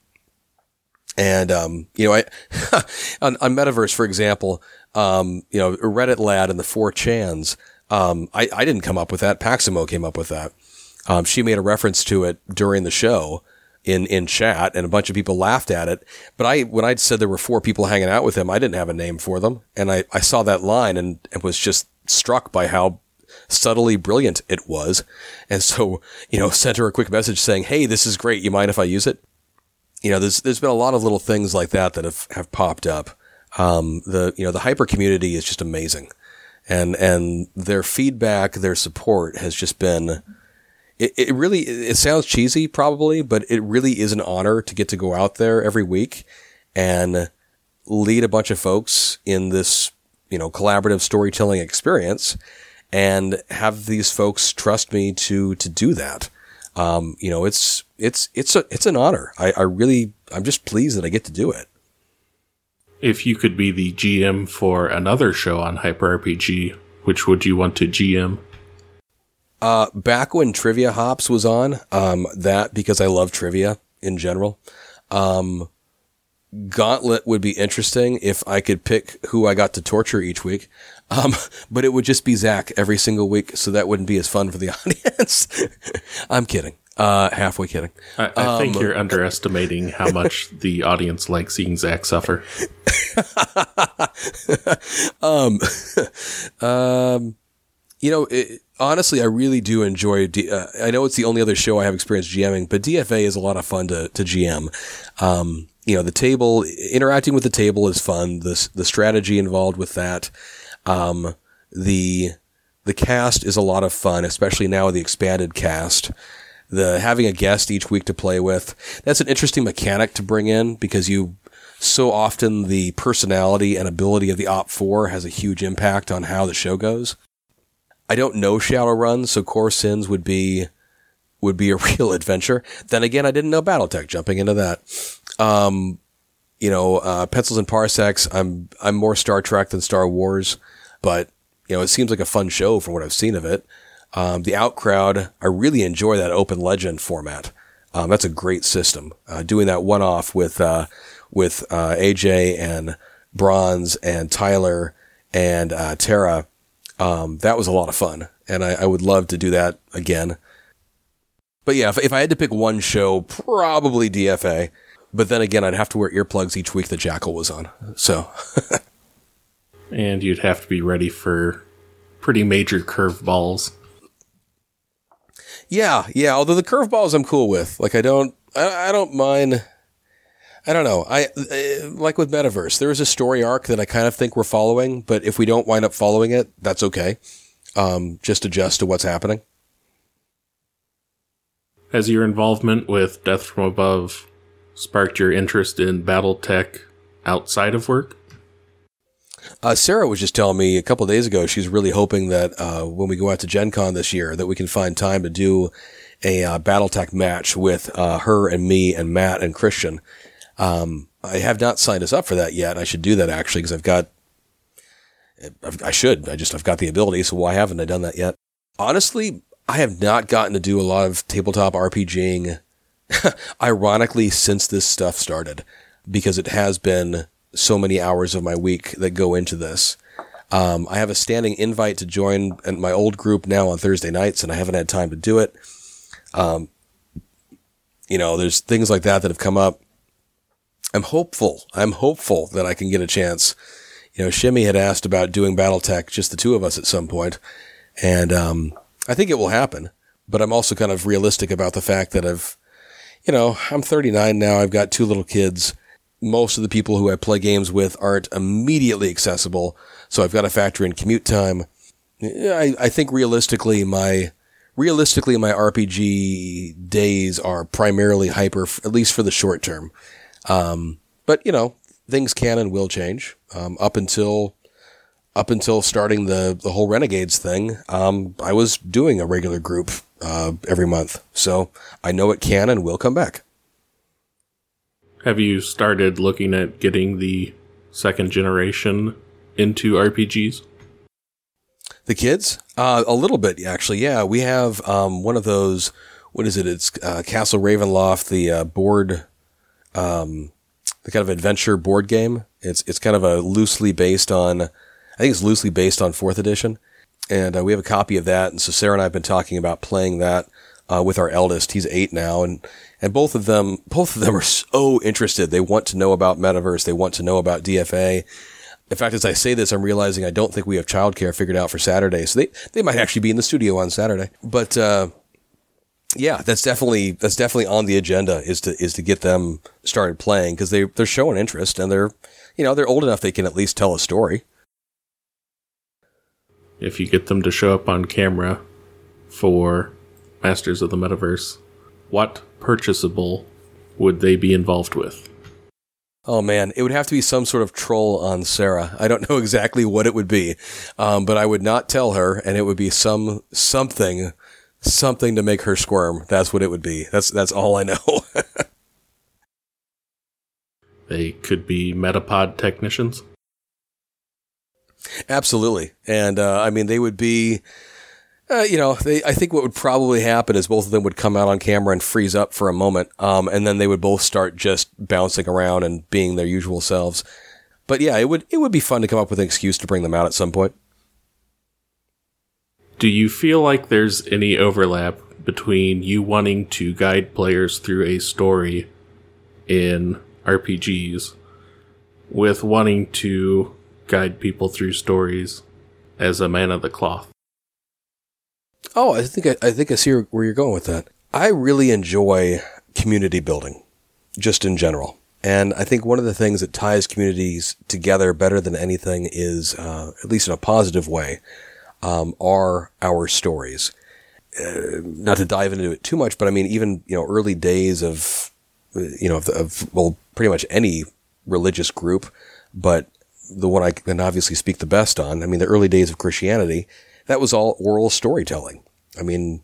and um, you know, I on, on Metaverse, for example, um, you know, Reddit lad and the four chans. Um, I, I didn't come up with that. Paximo came up with that. Um, she made a reference to it during the show in in chat, and a bunch of people laughed at it. But I, when I said there were four people hanging out with him, I didn't have a name for them, and I I saw that line and, and was just struck by how subtly brilliant it was, and so you know sent her a quick message saying, "Hey, this is great. You mind if I use it?" You know, there's there's been a lot of little things like that that have have popped up. Um, the you know the hyper community is just amazing, and and their feedback, their support has just been it, it really it sounds cheesy probably, but it really is an honor to get to go out there every week and lead a bunch of folks in this, you know, collaborative storytelling experience and have these folks trust me to to do that. Um, you know, it's it's it's a it's an honor. I, I really I'm just pleased that I get to do it. If you could be the GM for another show on Hyper RPG, which would you want to GM? Uh, back when Trivia Hops was on, um, that because I love trivia in general. Um, Gauntlet would be interesting if I could pick who I got to torture each week. Um, but it would just be Zach every single week, so that wouldn't be as fun for the audience. I'm kidding. Uh, halfway kidding. I, I think you're underestimating how much the audience likes seeing Zach suffer. um, um, you know, it, honestly, I really do enjoy. D- uh, I know it's the only other show I have experience GMing, but DFA is a lot of fun to to GM. Um, you know, the table interacting with the table is fun. The the strategy involved with that, um, the the cast is a lot of fun, especially now with the expanded cast. The having a guest each week to play with that's an interesting mechanic to bring in because you so often the personality and ability of the op four has a huge impact on how the show goes. I don't know Shadowrun, so Core Sins would be would be a real adventure. Then again, I didn't know BattleTech. Jumping into that, um, you know, uh, pencils and parsecs. I'm I'm more Star Trek than Star Wars, but you know, it seems like a fun show from what I've seen of it. Um, the Outcrowd, I really enjoy that open legend format. Um, that's a great system. Uh, doing that one off with uh, with uh, AJ and Bronze and Tyler and uh, Tara um, that was a lot of fun, and I, I, would love to do that again. But yeah, if, if I had to pick one show, probably DFA. But then again, I'd have to wear earplugs each week that Jackal was on. So. and you'd have to be ready for pretty major curveballs. Yeah, yeah. Although the curveballs I'm cool with. Like I don't, I, I don't mind I don't know. I uh, like with Metaverse, there is a story arc that I kind of think we're following, but if we don't wind up following it, that's okay. Um, just adjust to what's happening. Has your involvement with Death from Above sparked your interest in BattleTech outside of work? Uh, Sarah was just telling me a couple days ago she's really hoping that uh, when we go out to Gen Con this year that we can find time to do a uh, BattleTech match with uh, her and me and Matt and Christian um, I have not signed us up for that yet. I should do that actually because I've got, I should. I just, I've got the ability. So why haven't I done that yet? Honestly, I have not gotten to do a lot of tabletop RPGing, ironically, since this stuff started, because it has been so many hours of my week that go into this. Um, I have a standing invite to join my old group now on Thursday nights, and I haven't had time to do it. Um, you know, there's things like that that have come up. I'm hopeful. I'm hopeful that I can get a chance. You know, Shimmy had asked about doing BattleTech, just the two of us at some point, and um, I think it will happen. But I'm also kind of realistic about the fact that I've, you know, I'm 39 now. I've got two little kids. Most of the people who I play games with aren't immediately accessible, so I've got to factor in commute time. I, I think realistically, my realistically my RPG days are primarily hyper, at least for the short term. Um, but you know, things can and will change. Um, up until up until starting the the whole Renegades thing, um, I was doing a regular group uh, every month, so I know it can and will come back. Have you started looking at getting the second generation into RPGs? The kids, uh, a little bit actually. Yeah, we have um, one of those. What is it? It's uh, Castle Ravenloft, the uh, board um, the kind of adventure board game. It's it's kind of a loosely based on, I think it's loosely based on fourth edition, and uh, we have a copy of that. And so Sarah and I have been talking about playing that uh, with our eldest. He's eight now, and and both of them both of them are so interested. They want to know about metaverse. They want to know about DFA. In fact, as I say this, I'm realizing I don't think we have childcare figured out for Saturday. So they, they might actually be in the studio on Saturday. But, uh, yeah, that's definitely, that's definitely on the agenda is to, is to get them started playing because they, they're showing interest and they're, you know, they're old enough they can at least tell a story. If you get them to show up on camera for Masters of the Metaverse, what purchasable would they be involved with? Oh man, it would have to be some sort of troll on Sarah. I don't know exactly what it would be, um, but I would not tell her, and it would be some something, something to make her squirm. That's what it would be. That's that's all I know. they could be Metapod technicians. Absolutely, and uh, I mean they would be uh, you know, they, I think what would probably happen is both of them would come out on camera and freeze up for a moment, um, and then they would both start just bouncing around and being their usual selves. But yeah, it would it would be fun to come up with an excuse to bring them out at some point. Do you feel like there's any overlap between you wanting to guide players through a story in RPGs with wanting to guide people through stories as a man of the cloth? Oh, I think I, I think I see where you're going with that. I really enjoy community building, just in general. And I think one of the things that ties communities together better than anything is, uh, at least in a positive way, um, are our stories. Uh, not to dive into it too much, but I mean, even you know, early days of, you know, of, of well, pretty much any religious group, but the one I can obviously speak the best on. I mean, the early days of Christianity, that was all oral storytelling. I mean,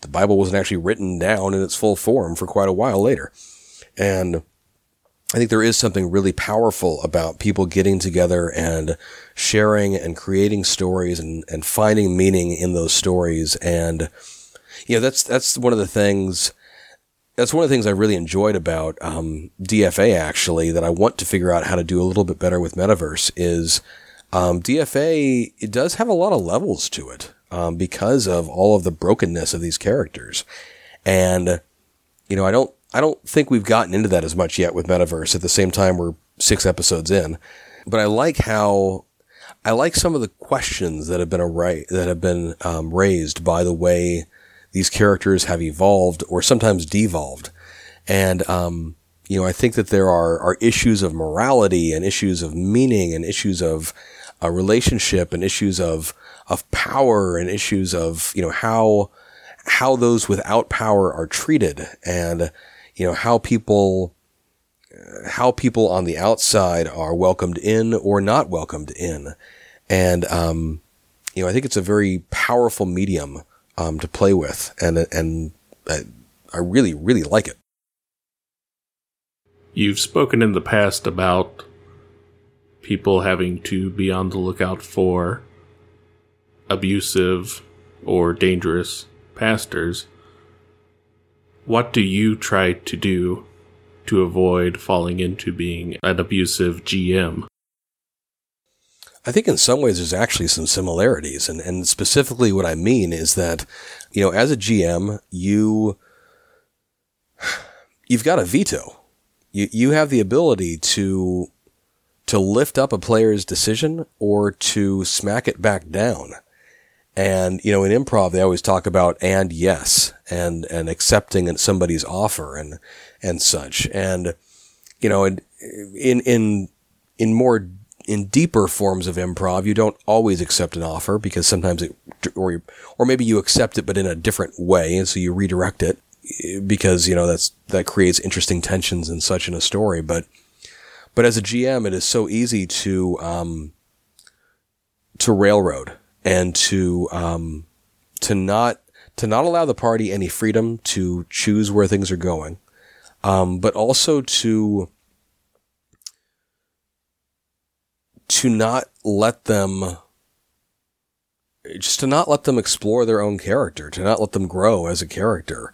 the Bible wasn't actually written down in its full form for quite a while later. And I think there is something really powerful about people getting together and sharing and creating stories and, and finding meaning in those stories. And, you know, that's, that's one of the things, that's one of the things I really enjoyed about, um, DFA actually, that I want to figure out how to do a little bit better with Metaverse is, um, DFA, it does have a lot of levels to it um, because of all of the brokenness of these characters. And, you know, I don't, I don't think we've gotten into that as much yet with Metaverse at the same time we're six episodes in. But I like how, I like some of the questions that have been that have been um, raised by the way these characters have evolved or sometimes devolved. And, um, you know, I think that there are, are issues of morality and issues of meaning and issues of a relationship and issues of of power and issues of you know how how those without power are treated and you know how people how people on the outside are welcomed in or not welcomed in. And um, you know I think it's a very powerful medium um, to play with. And and I, I really really like it. You've spoken in the past about people having to be on the lookout for abusive or dangerous pastors. What do you try to do to avoid falling into being an abusive GM? I think in some ways there's actually some similarities. And, and specifically what I mean is that, you know, as a GM, you, you've got a veto. You, you have the ability to to lift up a player's decision or to smack it back down. And, you know, in improv, they always talk about and yes and, and accepting somebody's offer and, and such. And, you know, in, in, in, more, in deeper forms of improv, you don't always accept an offer because sometimes it, or, or maybe you accept it, but in a different way. And so you redirect it because, you know, that's, that creates interesting tensions and such in a story. But, but as a GM, it is so easy to um, to railroad and to um, to not to not allow the party any freedom to choose where things are going, um, but also to to not let them just to not let them explore their own character, to not let them grow as a character.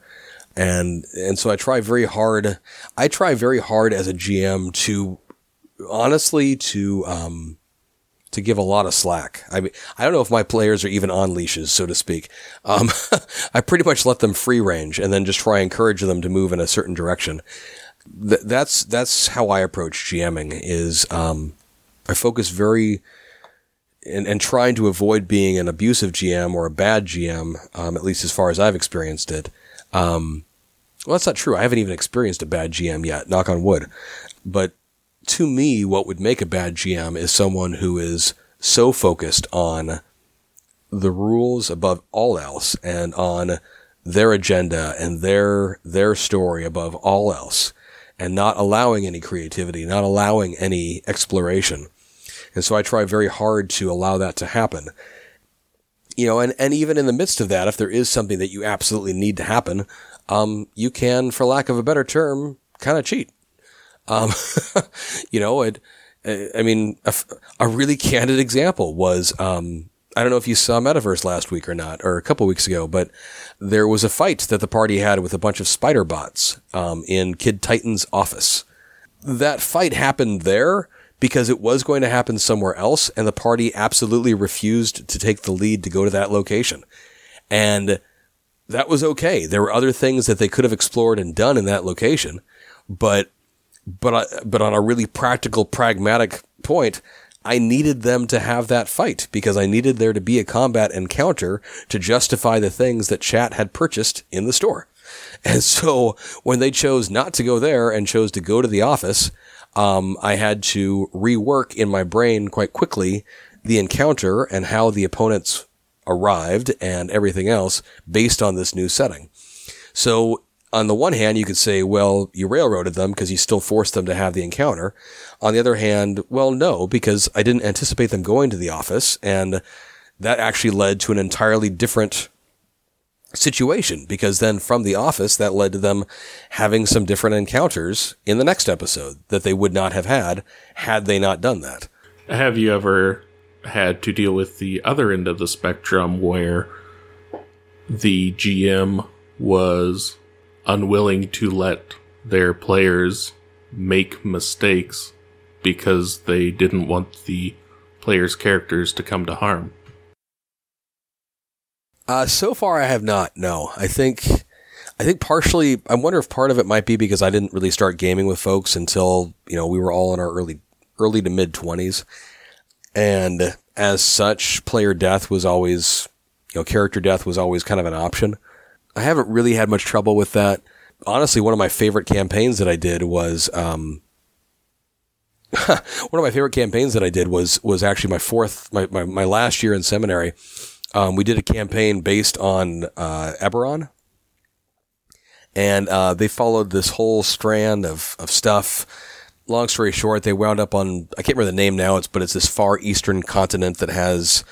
And, and so I try very hard. I try very hard as a GM to honestly to um, to give a lot of slack. I mean, I don't know if my players are even on leashes, so to speak. Um, I pretty much let them free range and then just try and encourage them to move in a certain direction. Th- that's that's how I approach GMing. Is um, I focus very and, and trying to avoid being an abusive GM or a bad GM, um, at least as far as I've experienced it. Um, well, that's not true. I haven't even experienced a bad GM yet, knock on wood. But to me, what would make a bad GM is someone who is so focused on the rules above all else and on their agenda and their their story above all else and not allowing any creativity, not allowing any exploration. And so I try very hard to allow that to happen. You know, and, and even in the midst of that, if there is something that you absolutely need to happen, um, you can, for lack of a better term, kind of cheat. Um, you know, it, I mean, a, a, really candid example was, um, I don't know if you saw Metaverse last week or not, or a couple weeks ago, but there was a fight that the party had with a bunch of spider bots um, in Kid Titan's office. That fight happened there because it was going to happen somewhere else, and the party absolutely refused to take the lead to go to that location. And that was okay. There were other things that they could have explored and done in that location, but but but on a really practical, pragmatic point, I needed them to have that fight because I needed there to be a combat encounter to justify the things that chat had purchased in the store. And so when they chose not to go there and chose to go to the office, um, I had to rework in my brain quite quickly the encounter and how the opponents arrived and everything else based on this new setting. So on the one hand, you could say, well, you railroaded them because you still forced them to have the encounter. On the other hand, well, no, because I didn't anticipate them going to the office. And that actually led to an entirely different situation because then from the office, that led to them having some different encounters in the next episode that they would not have had had they not done that. Have you ever had to deal with the other end of the spectrum where the GM was unwilling to let their players make mistakes because they didn't want the players' characters to come to harm. Uh, so far, I have not. No, I think, I think partially. I wonder if part of it might be because I didn't really start gaming with folks until you know we were all in our early, early to mid twenties, and as such, player death was always, you know, character death was always kind of an option. I haven't really had much trouble with that. Honestly, one of my favorite campaigns that I did was, um, one of my favorite campaigns that I did was, was actually my fourth, my, my, my last year in seminary. Um, we did a campaign based on, uh, Eberron. And, uh, they followed this whole strand of, of stuff. Long story short, they wound up on, I can't remember the name now, it's, but it's this far eastern continent that has,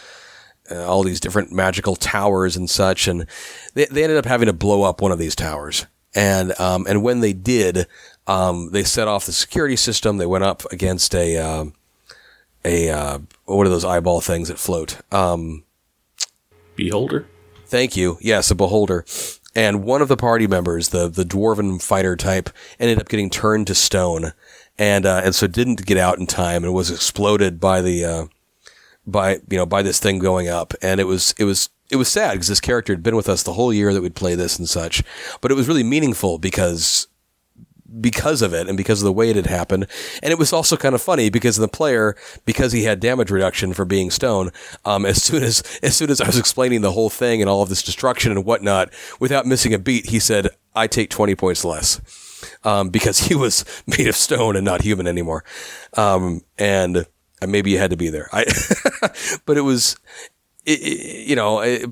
uh, all these different magical towers and such. And they, they ended up having to blow up one of these towers. And, um, and when they did, um, they set off the security system. They went up against a, uh, a, uh, what are those eyeball things that float? Um, Beholder? Thank you. Yes, a beholder. And one of the party members, the, the dwarven fighter type, ended up getting turned to stone. And, uh, and so didn't get out in time and was exploded by the, uh, by you know by this thing going up, and it was it was it was sad because this character had been with us the whole year that we'd play this and such, but it was really meaningful because because of it and because of the way it had happened. And it was also kind of funny because the player, because he had damage reduction for being stone, um, as soon as, as soon as I was explaining the whole thing and all of this destruction and whatnot, without missing a beat, he said, I take 20 points less. Um, because he was made of stone and not human anymore. Um, and, maybe you had to be there. I, but it was, it, it, you know, it,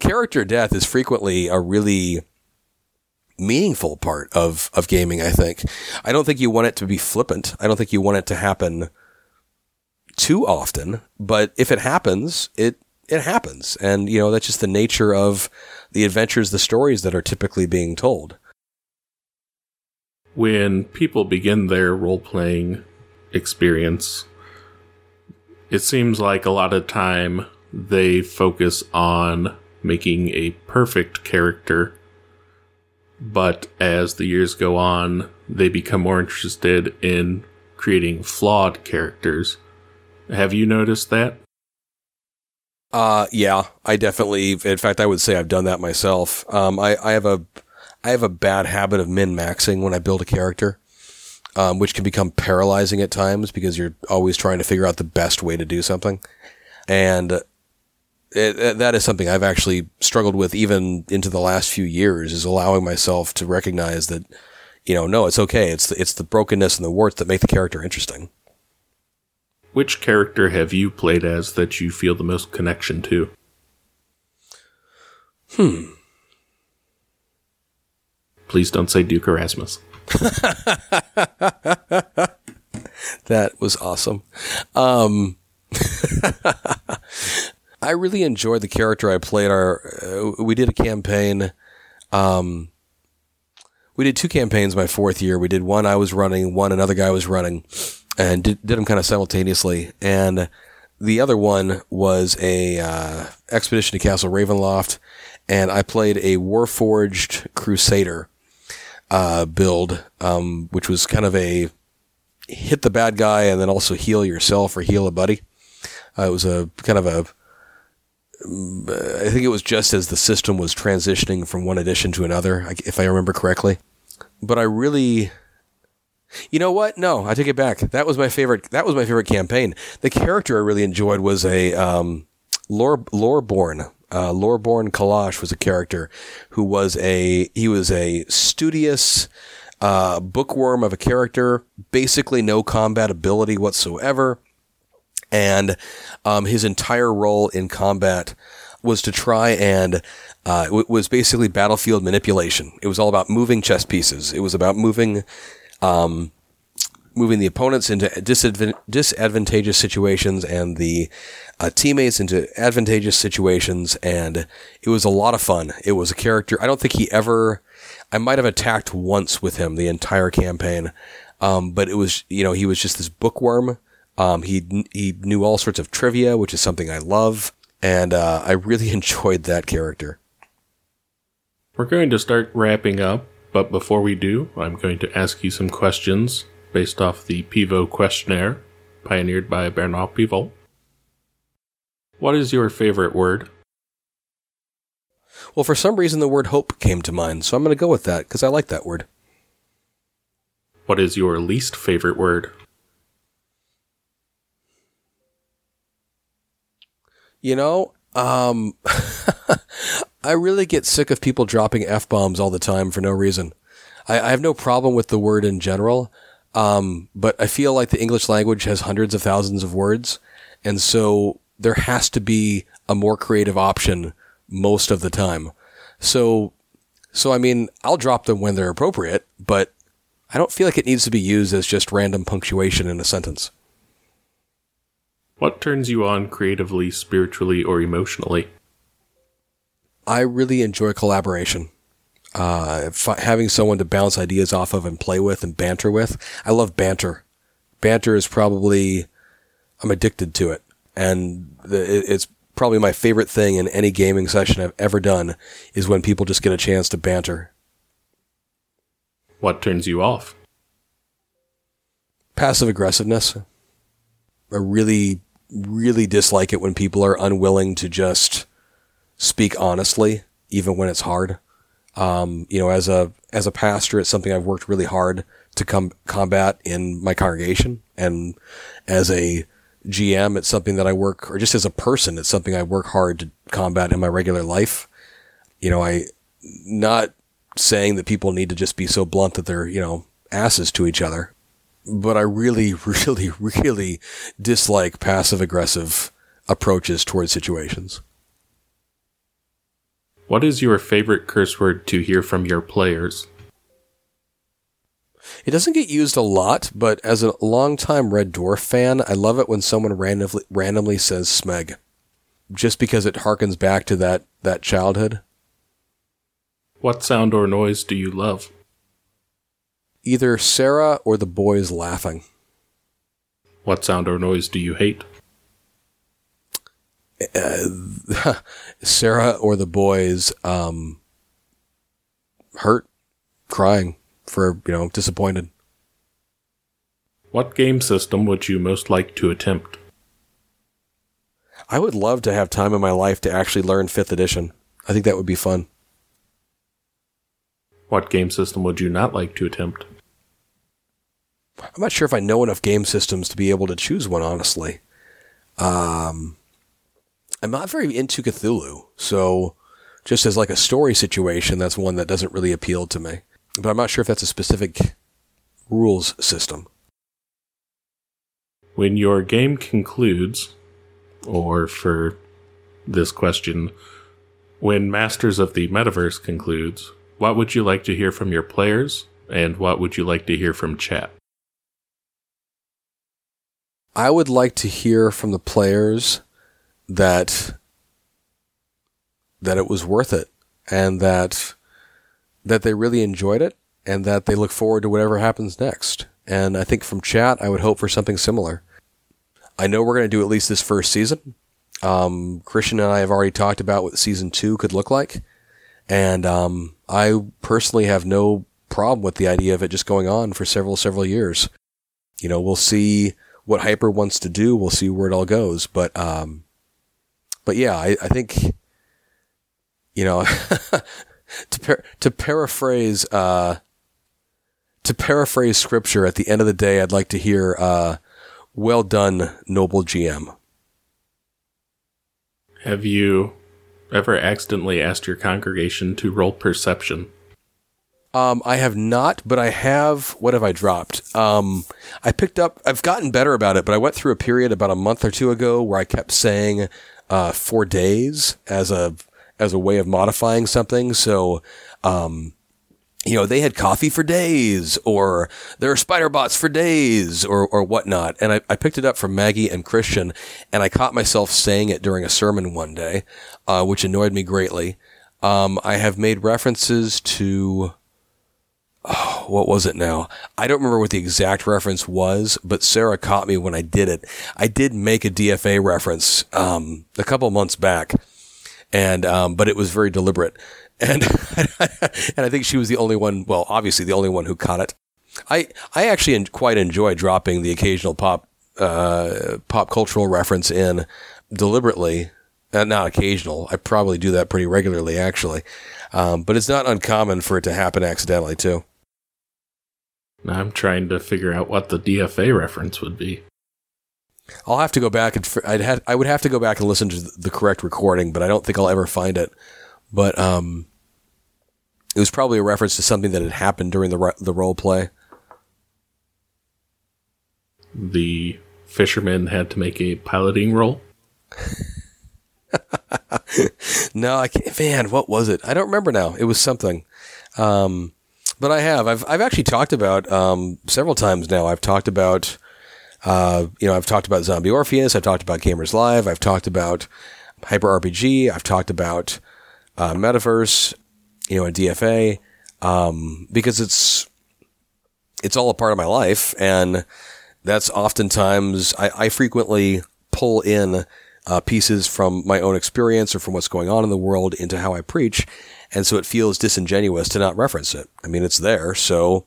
character death is frequently a really meaningful part of, of gaming, I think. I don't think you want it to be flippant. I don't think you want it to happen too often, but if it happens, it, it happens. And, you know, that's just the nature of the adventures, the stories that are typically being told. When people begin their role playing experience, it seems like a lot of time they focus on making a perfect character, but as the years go on, they become more interested in creating flawed characters Have you noticed that? Uh, yeah, I definitely. In fact, I would say I've done that myself. Um, I, I have a, I have a bad habit of min maxing when I build a character, um, which can become paralyzing at times because you're always trying to figure out the best way to do something, and it, it, that is something I've actually struggled with even into the last few years. Is allowing myself to recognize that, you know, no, it's okay. It's the, it's the brokenness and the warts that make the character interesting. Which character have you played as that you feel the most connection to? Hmm. Please don't say Duke Erasmus. That was awesome. Um, I really enjoyed the character I played. Our uh, we did a campaign. Um, we did two campaigns my fourth year. We did one I was running, one another guy was running, and did, did them kind of simultaneously. And the other one was a uh, expedition to Castle Ravenloft, and I played a Warforged Crusader uh, build, um, which was kind of a hit the bad guy and then also heal yourself or heal a buddy. Uh, it was a kind of a I think it was just as the system was transitioning from one edition to another, if I remember correctly. But I really, you know what? No, I take it back. That was my favorite. That was my favorite campaign. The character I really enjoyed was a um, Lore Loreborn. Uh, Loreborn Kalash was a character who was a he was a studious uh, bookworm of a character, basically no combat ability whatsoever and um, his entire role in combat was to try and uh, it was basically battlefield manipulation. It was all about moving chess pieces. It was about moving, um, moving the opponents into disadv- disadvantageous situations and the uh, teammates into advantageous situations. And it was a lot of fun. It was a character. I don't think he ever. I might have attacked once with him the entire campaign, um, but it was you know he was just this bookworm um, he he knew all sorts of trivia, which is something I love, and uh, I really enjoyed that character. We're going to start wrapping up, but before we do, I'm going to ask you some questions based off the Pivot questionnaire, pioneered by Bernard Pivot. What is your favorite word? Well, for some reason, the word hope came to mind, so I'm going to go with that because I like that word. What is your least favorite word? You know, um, I really get sick of people dropping f bombs all the time for no reason. I, I have no problem with the word in general, um, but I feel like the English language has hundreds of thousands of words, and so there has to be a more creative option most of the time. So, so I mean, I'll drop them when they're appropriate, but I don't feel like it needs to be used as just random punctuation in a sentence. What turns you on creatively, spiritually, or emotionally? I really enjoy collaboration. Uh, f- having someone to bounce ideas off of and play with and banter with. I love banter. Banter is probably, I'm addicted to it. And the, it's probably my favorite thing in any gaming session I've ever done is when people just get a chance to banter. What turns you off? Passive aggressiveness. I really really dislike it when people are unwilling to just speak honestly, even when it's hard. Um, you know, as a as a pastor, it's something I've worked really hard to come combat in my congregation, and as a GM, it's something that I work, or just as a person, it's something I work hard to combat in my regular life. You know, I not saying that people need to just be so blunt that they're you know asses to each other, but I really, really, really dislike passive aggressive approaches towards situations. What is your favorite curse word to hear from your players? It doesn't get used a lot, but as a longtime Red Dwarf fan, I love it when someone randomly randomly says smeg. Just because it harkens back to that, that childhood. What sound or noise do you love? either Sarah or the boys laughing. What sound or noise do you hate? Uh, Sarah or the boys um, hurt, crying for, you know, disappointed. What game system would you most like to attempt? I would love to have time in my life to actually learn fifth edition. I think that would be fun. What game system would you not like to attempt? I'm not sure if I know enough game systems to be able to choose one, honestly. Um, I'm not very into Cthulhu, so just as like a story situation, that's one that doesn't really appeal to me. But I'm not sure if that's a specific rules system. When your game concludes, or for this question, when Masters of the Metaverse concludes, what would you like to hear from your players, and what would you like to hear from chat? I would like to hear from the players that that it was worth it and that that they really enjoyed it and that they look forward to whatever happens next. And I think from chat, I would hope for something similar. I know we're going to do at least this first season. Um, Christian and I have already talked about what season two could look like. And um, I personally have no problem with the idea of it just going on for several, several years. You know, we'll see what Hyper wants to do. We'll see where it all goes. But, um, but yeah, I, I think, you know, to par- to paraphrase, uh, to paraphrase scripture, at the end of the day, I'd like to hear, uh, "Well done, noble GM." Have you ever accidentally asked your congregation to roll perception? Um, I have not, but I have. What have I dropped? Um, I picked up. I've gotten better about it, but I went through a period about a month or two ago where I kept saying uh, for days as a as a way of modifying something. So, um, you know, they had coffee for days, or there are spider bots for days, or or whatnot. And I, I picked it up from Maggie and Christian, and I caught myself saying it during a sermon one day, uh, which annoyed me greatly. Um, I have made references to oh, what was it now? I don't remember what the exact reference was, but Sarah caught me when I did it. I did make a DFA reference um, a couple months back, and um, but it was very deliberate, and and I think she was the only one. Well, obviously the only one who caught it. I I actually quite enjoy dropping the occasional pop uh, pop cultural reference in deliberately. Uh, not occasional. I probably do that pretty regularly, actually. Um, but it's not uncommon for it to happen accidentally too. I'm trying to figure out what the DFA reference would be. I'll have to go back and f- I'd have, I would have to go back and listen to the correct recording, but I don't think I'll ever find it. But um, it was probably a reference to something that had happened during the the role play. The fisherman had to make a piloting roll. no, I can't. Man, what was it? I don't remember now. It was something. Um, but I have. I've I've actually talked about um, several times now. I've talked about. Uh, you know, I've talked about Zombie Orpheus. I've talked about Gamers Live. I've talked about Hyper RPG. I've talked about uh, Metaverse. You know, and DFA um, because it's it's all a part of my life, and that's oftentimes I, I frequently pull in uh, pieces from my own experience or from what's going on in the world into how I preach. And so it feels disingenuous to not reference it. I mean, it's there. So,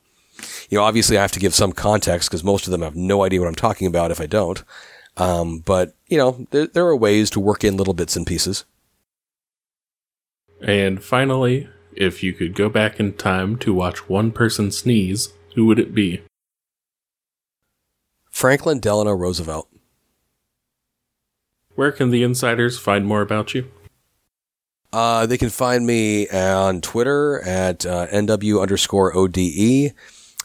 you know, obviously I have to give some context because most of them have no idea what I'm talking about if I don't. Um, but, you know, there, there are ways to work in little bits and pieces. And finally, if you could go back in time to watch one person sneeze, who would it be? Franklin Delano Roosevelt. Where can the insiders find more about you? Uh, they can find me on Twitter at uh, NW underscore ODE.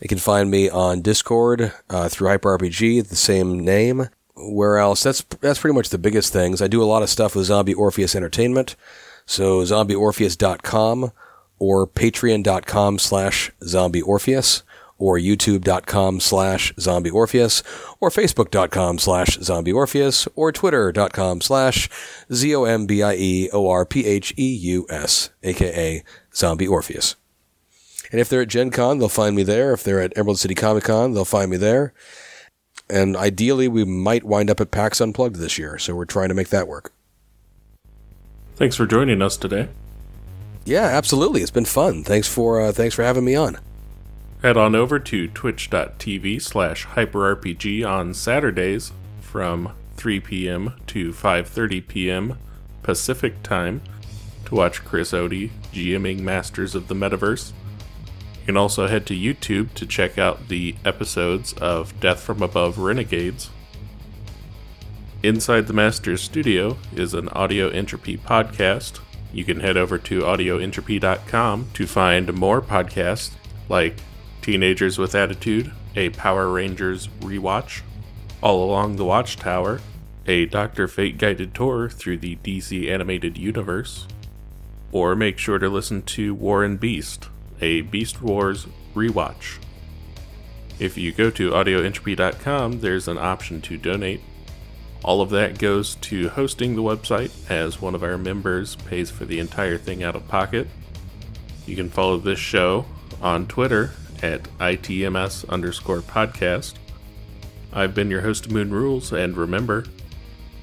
They can find me on Discord uh, through HyperRPG, the same name. Where else? That's that's pretty much the biggest things. I do a lot of stuff with Zombie Orpheus Entertainment. So zombieorpheus.com or patreon.com slash zombieorpheus or youtube.com slash zombieorpheus or facebook.com slash zombieorpheus or twitter.com slash z-o-m-b-i-e-o-r-p-h-e-u-s aka zombie orpheus. And if they're at gen con they'll find me there. If they're at emerald city comic con they'll find me there. And ideally we might wind up at pax unplugged this year so we're trying to make that work. Thanks for joining us today. yeah absolutely. It's been fun. Thanks for uh, thanks for having me on Head on over to twitch.tv slash hyperrpg on Saturdays from 3 p.m. to 5:30 p.m. Pacific Time to watch Chris Odie GMing Masters of the Metaverse. You can also head to YouTube to check out the episodes of Death from Above Renegades. Inside the Master's Studio is an Audio Entropy podcast. You can head over to audioentropy.com to find more podcasts like Teenagers with Attitude, a Power Rangers rewatch, All Along the Watchtower, a Dr. Fate guided tour through the DC animated universe, or make sure to listen to War and Beast, a Beast Wars rewatch. If you go to audioentropy.com, there's an option to donate. All of that goes to hosting the website, as one of our members pays for the entire thing out of pocket. You can follow this show on Twitter at ITMS underscore podcast. I've been your host, Moon Rules, and remember,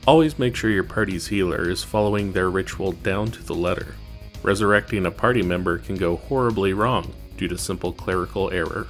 always make sure your party's healer is following their ritual down to the letter. Resurrecting a party member can go horribly wrong due to simple clerical error.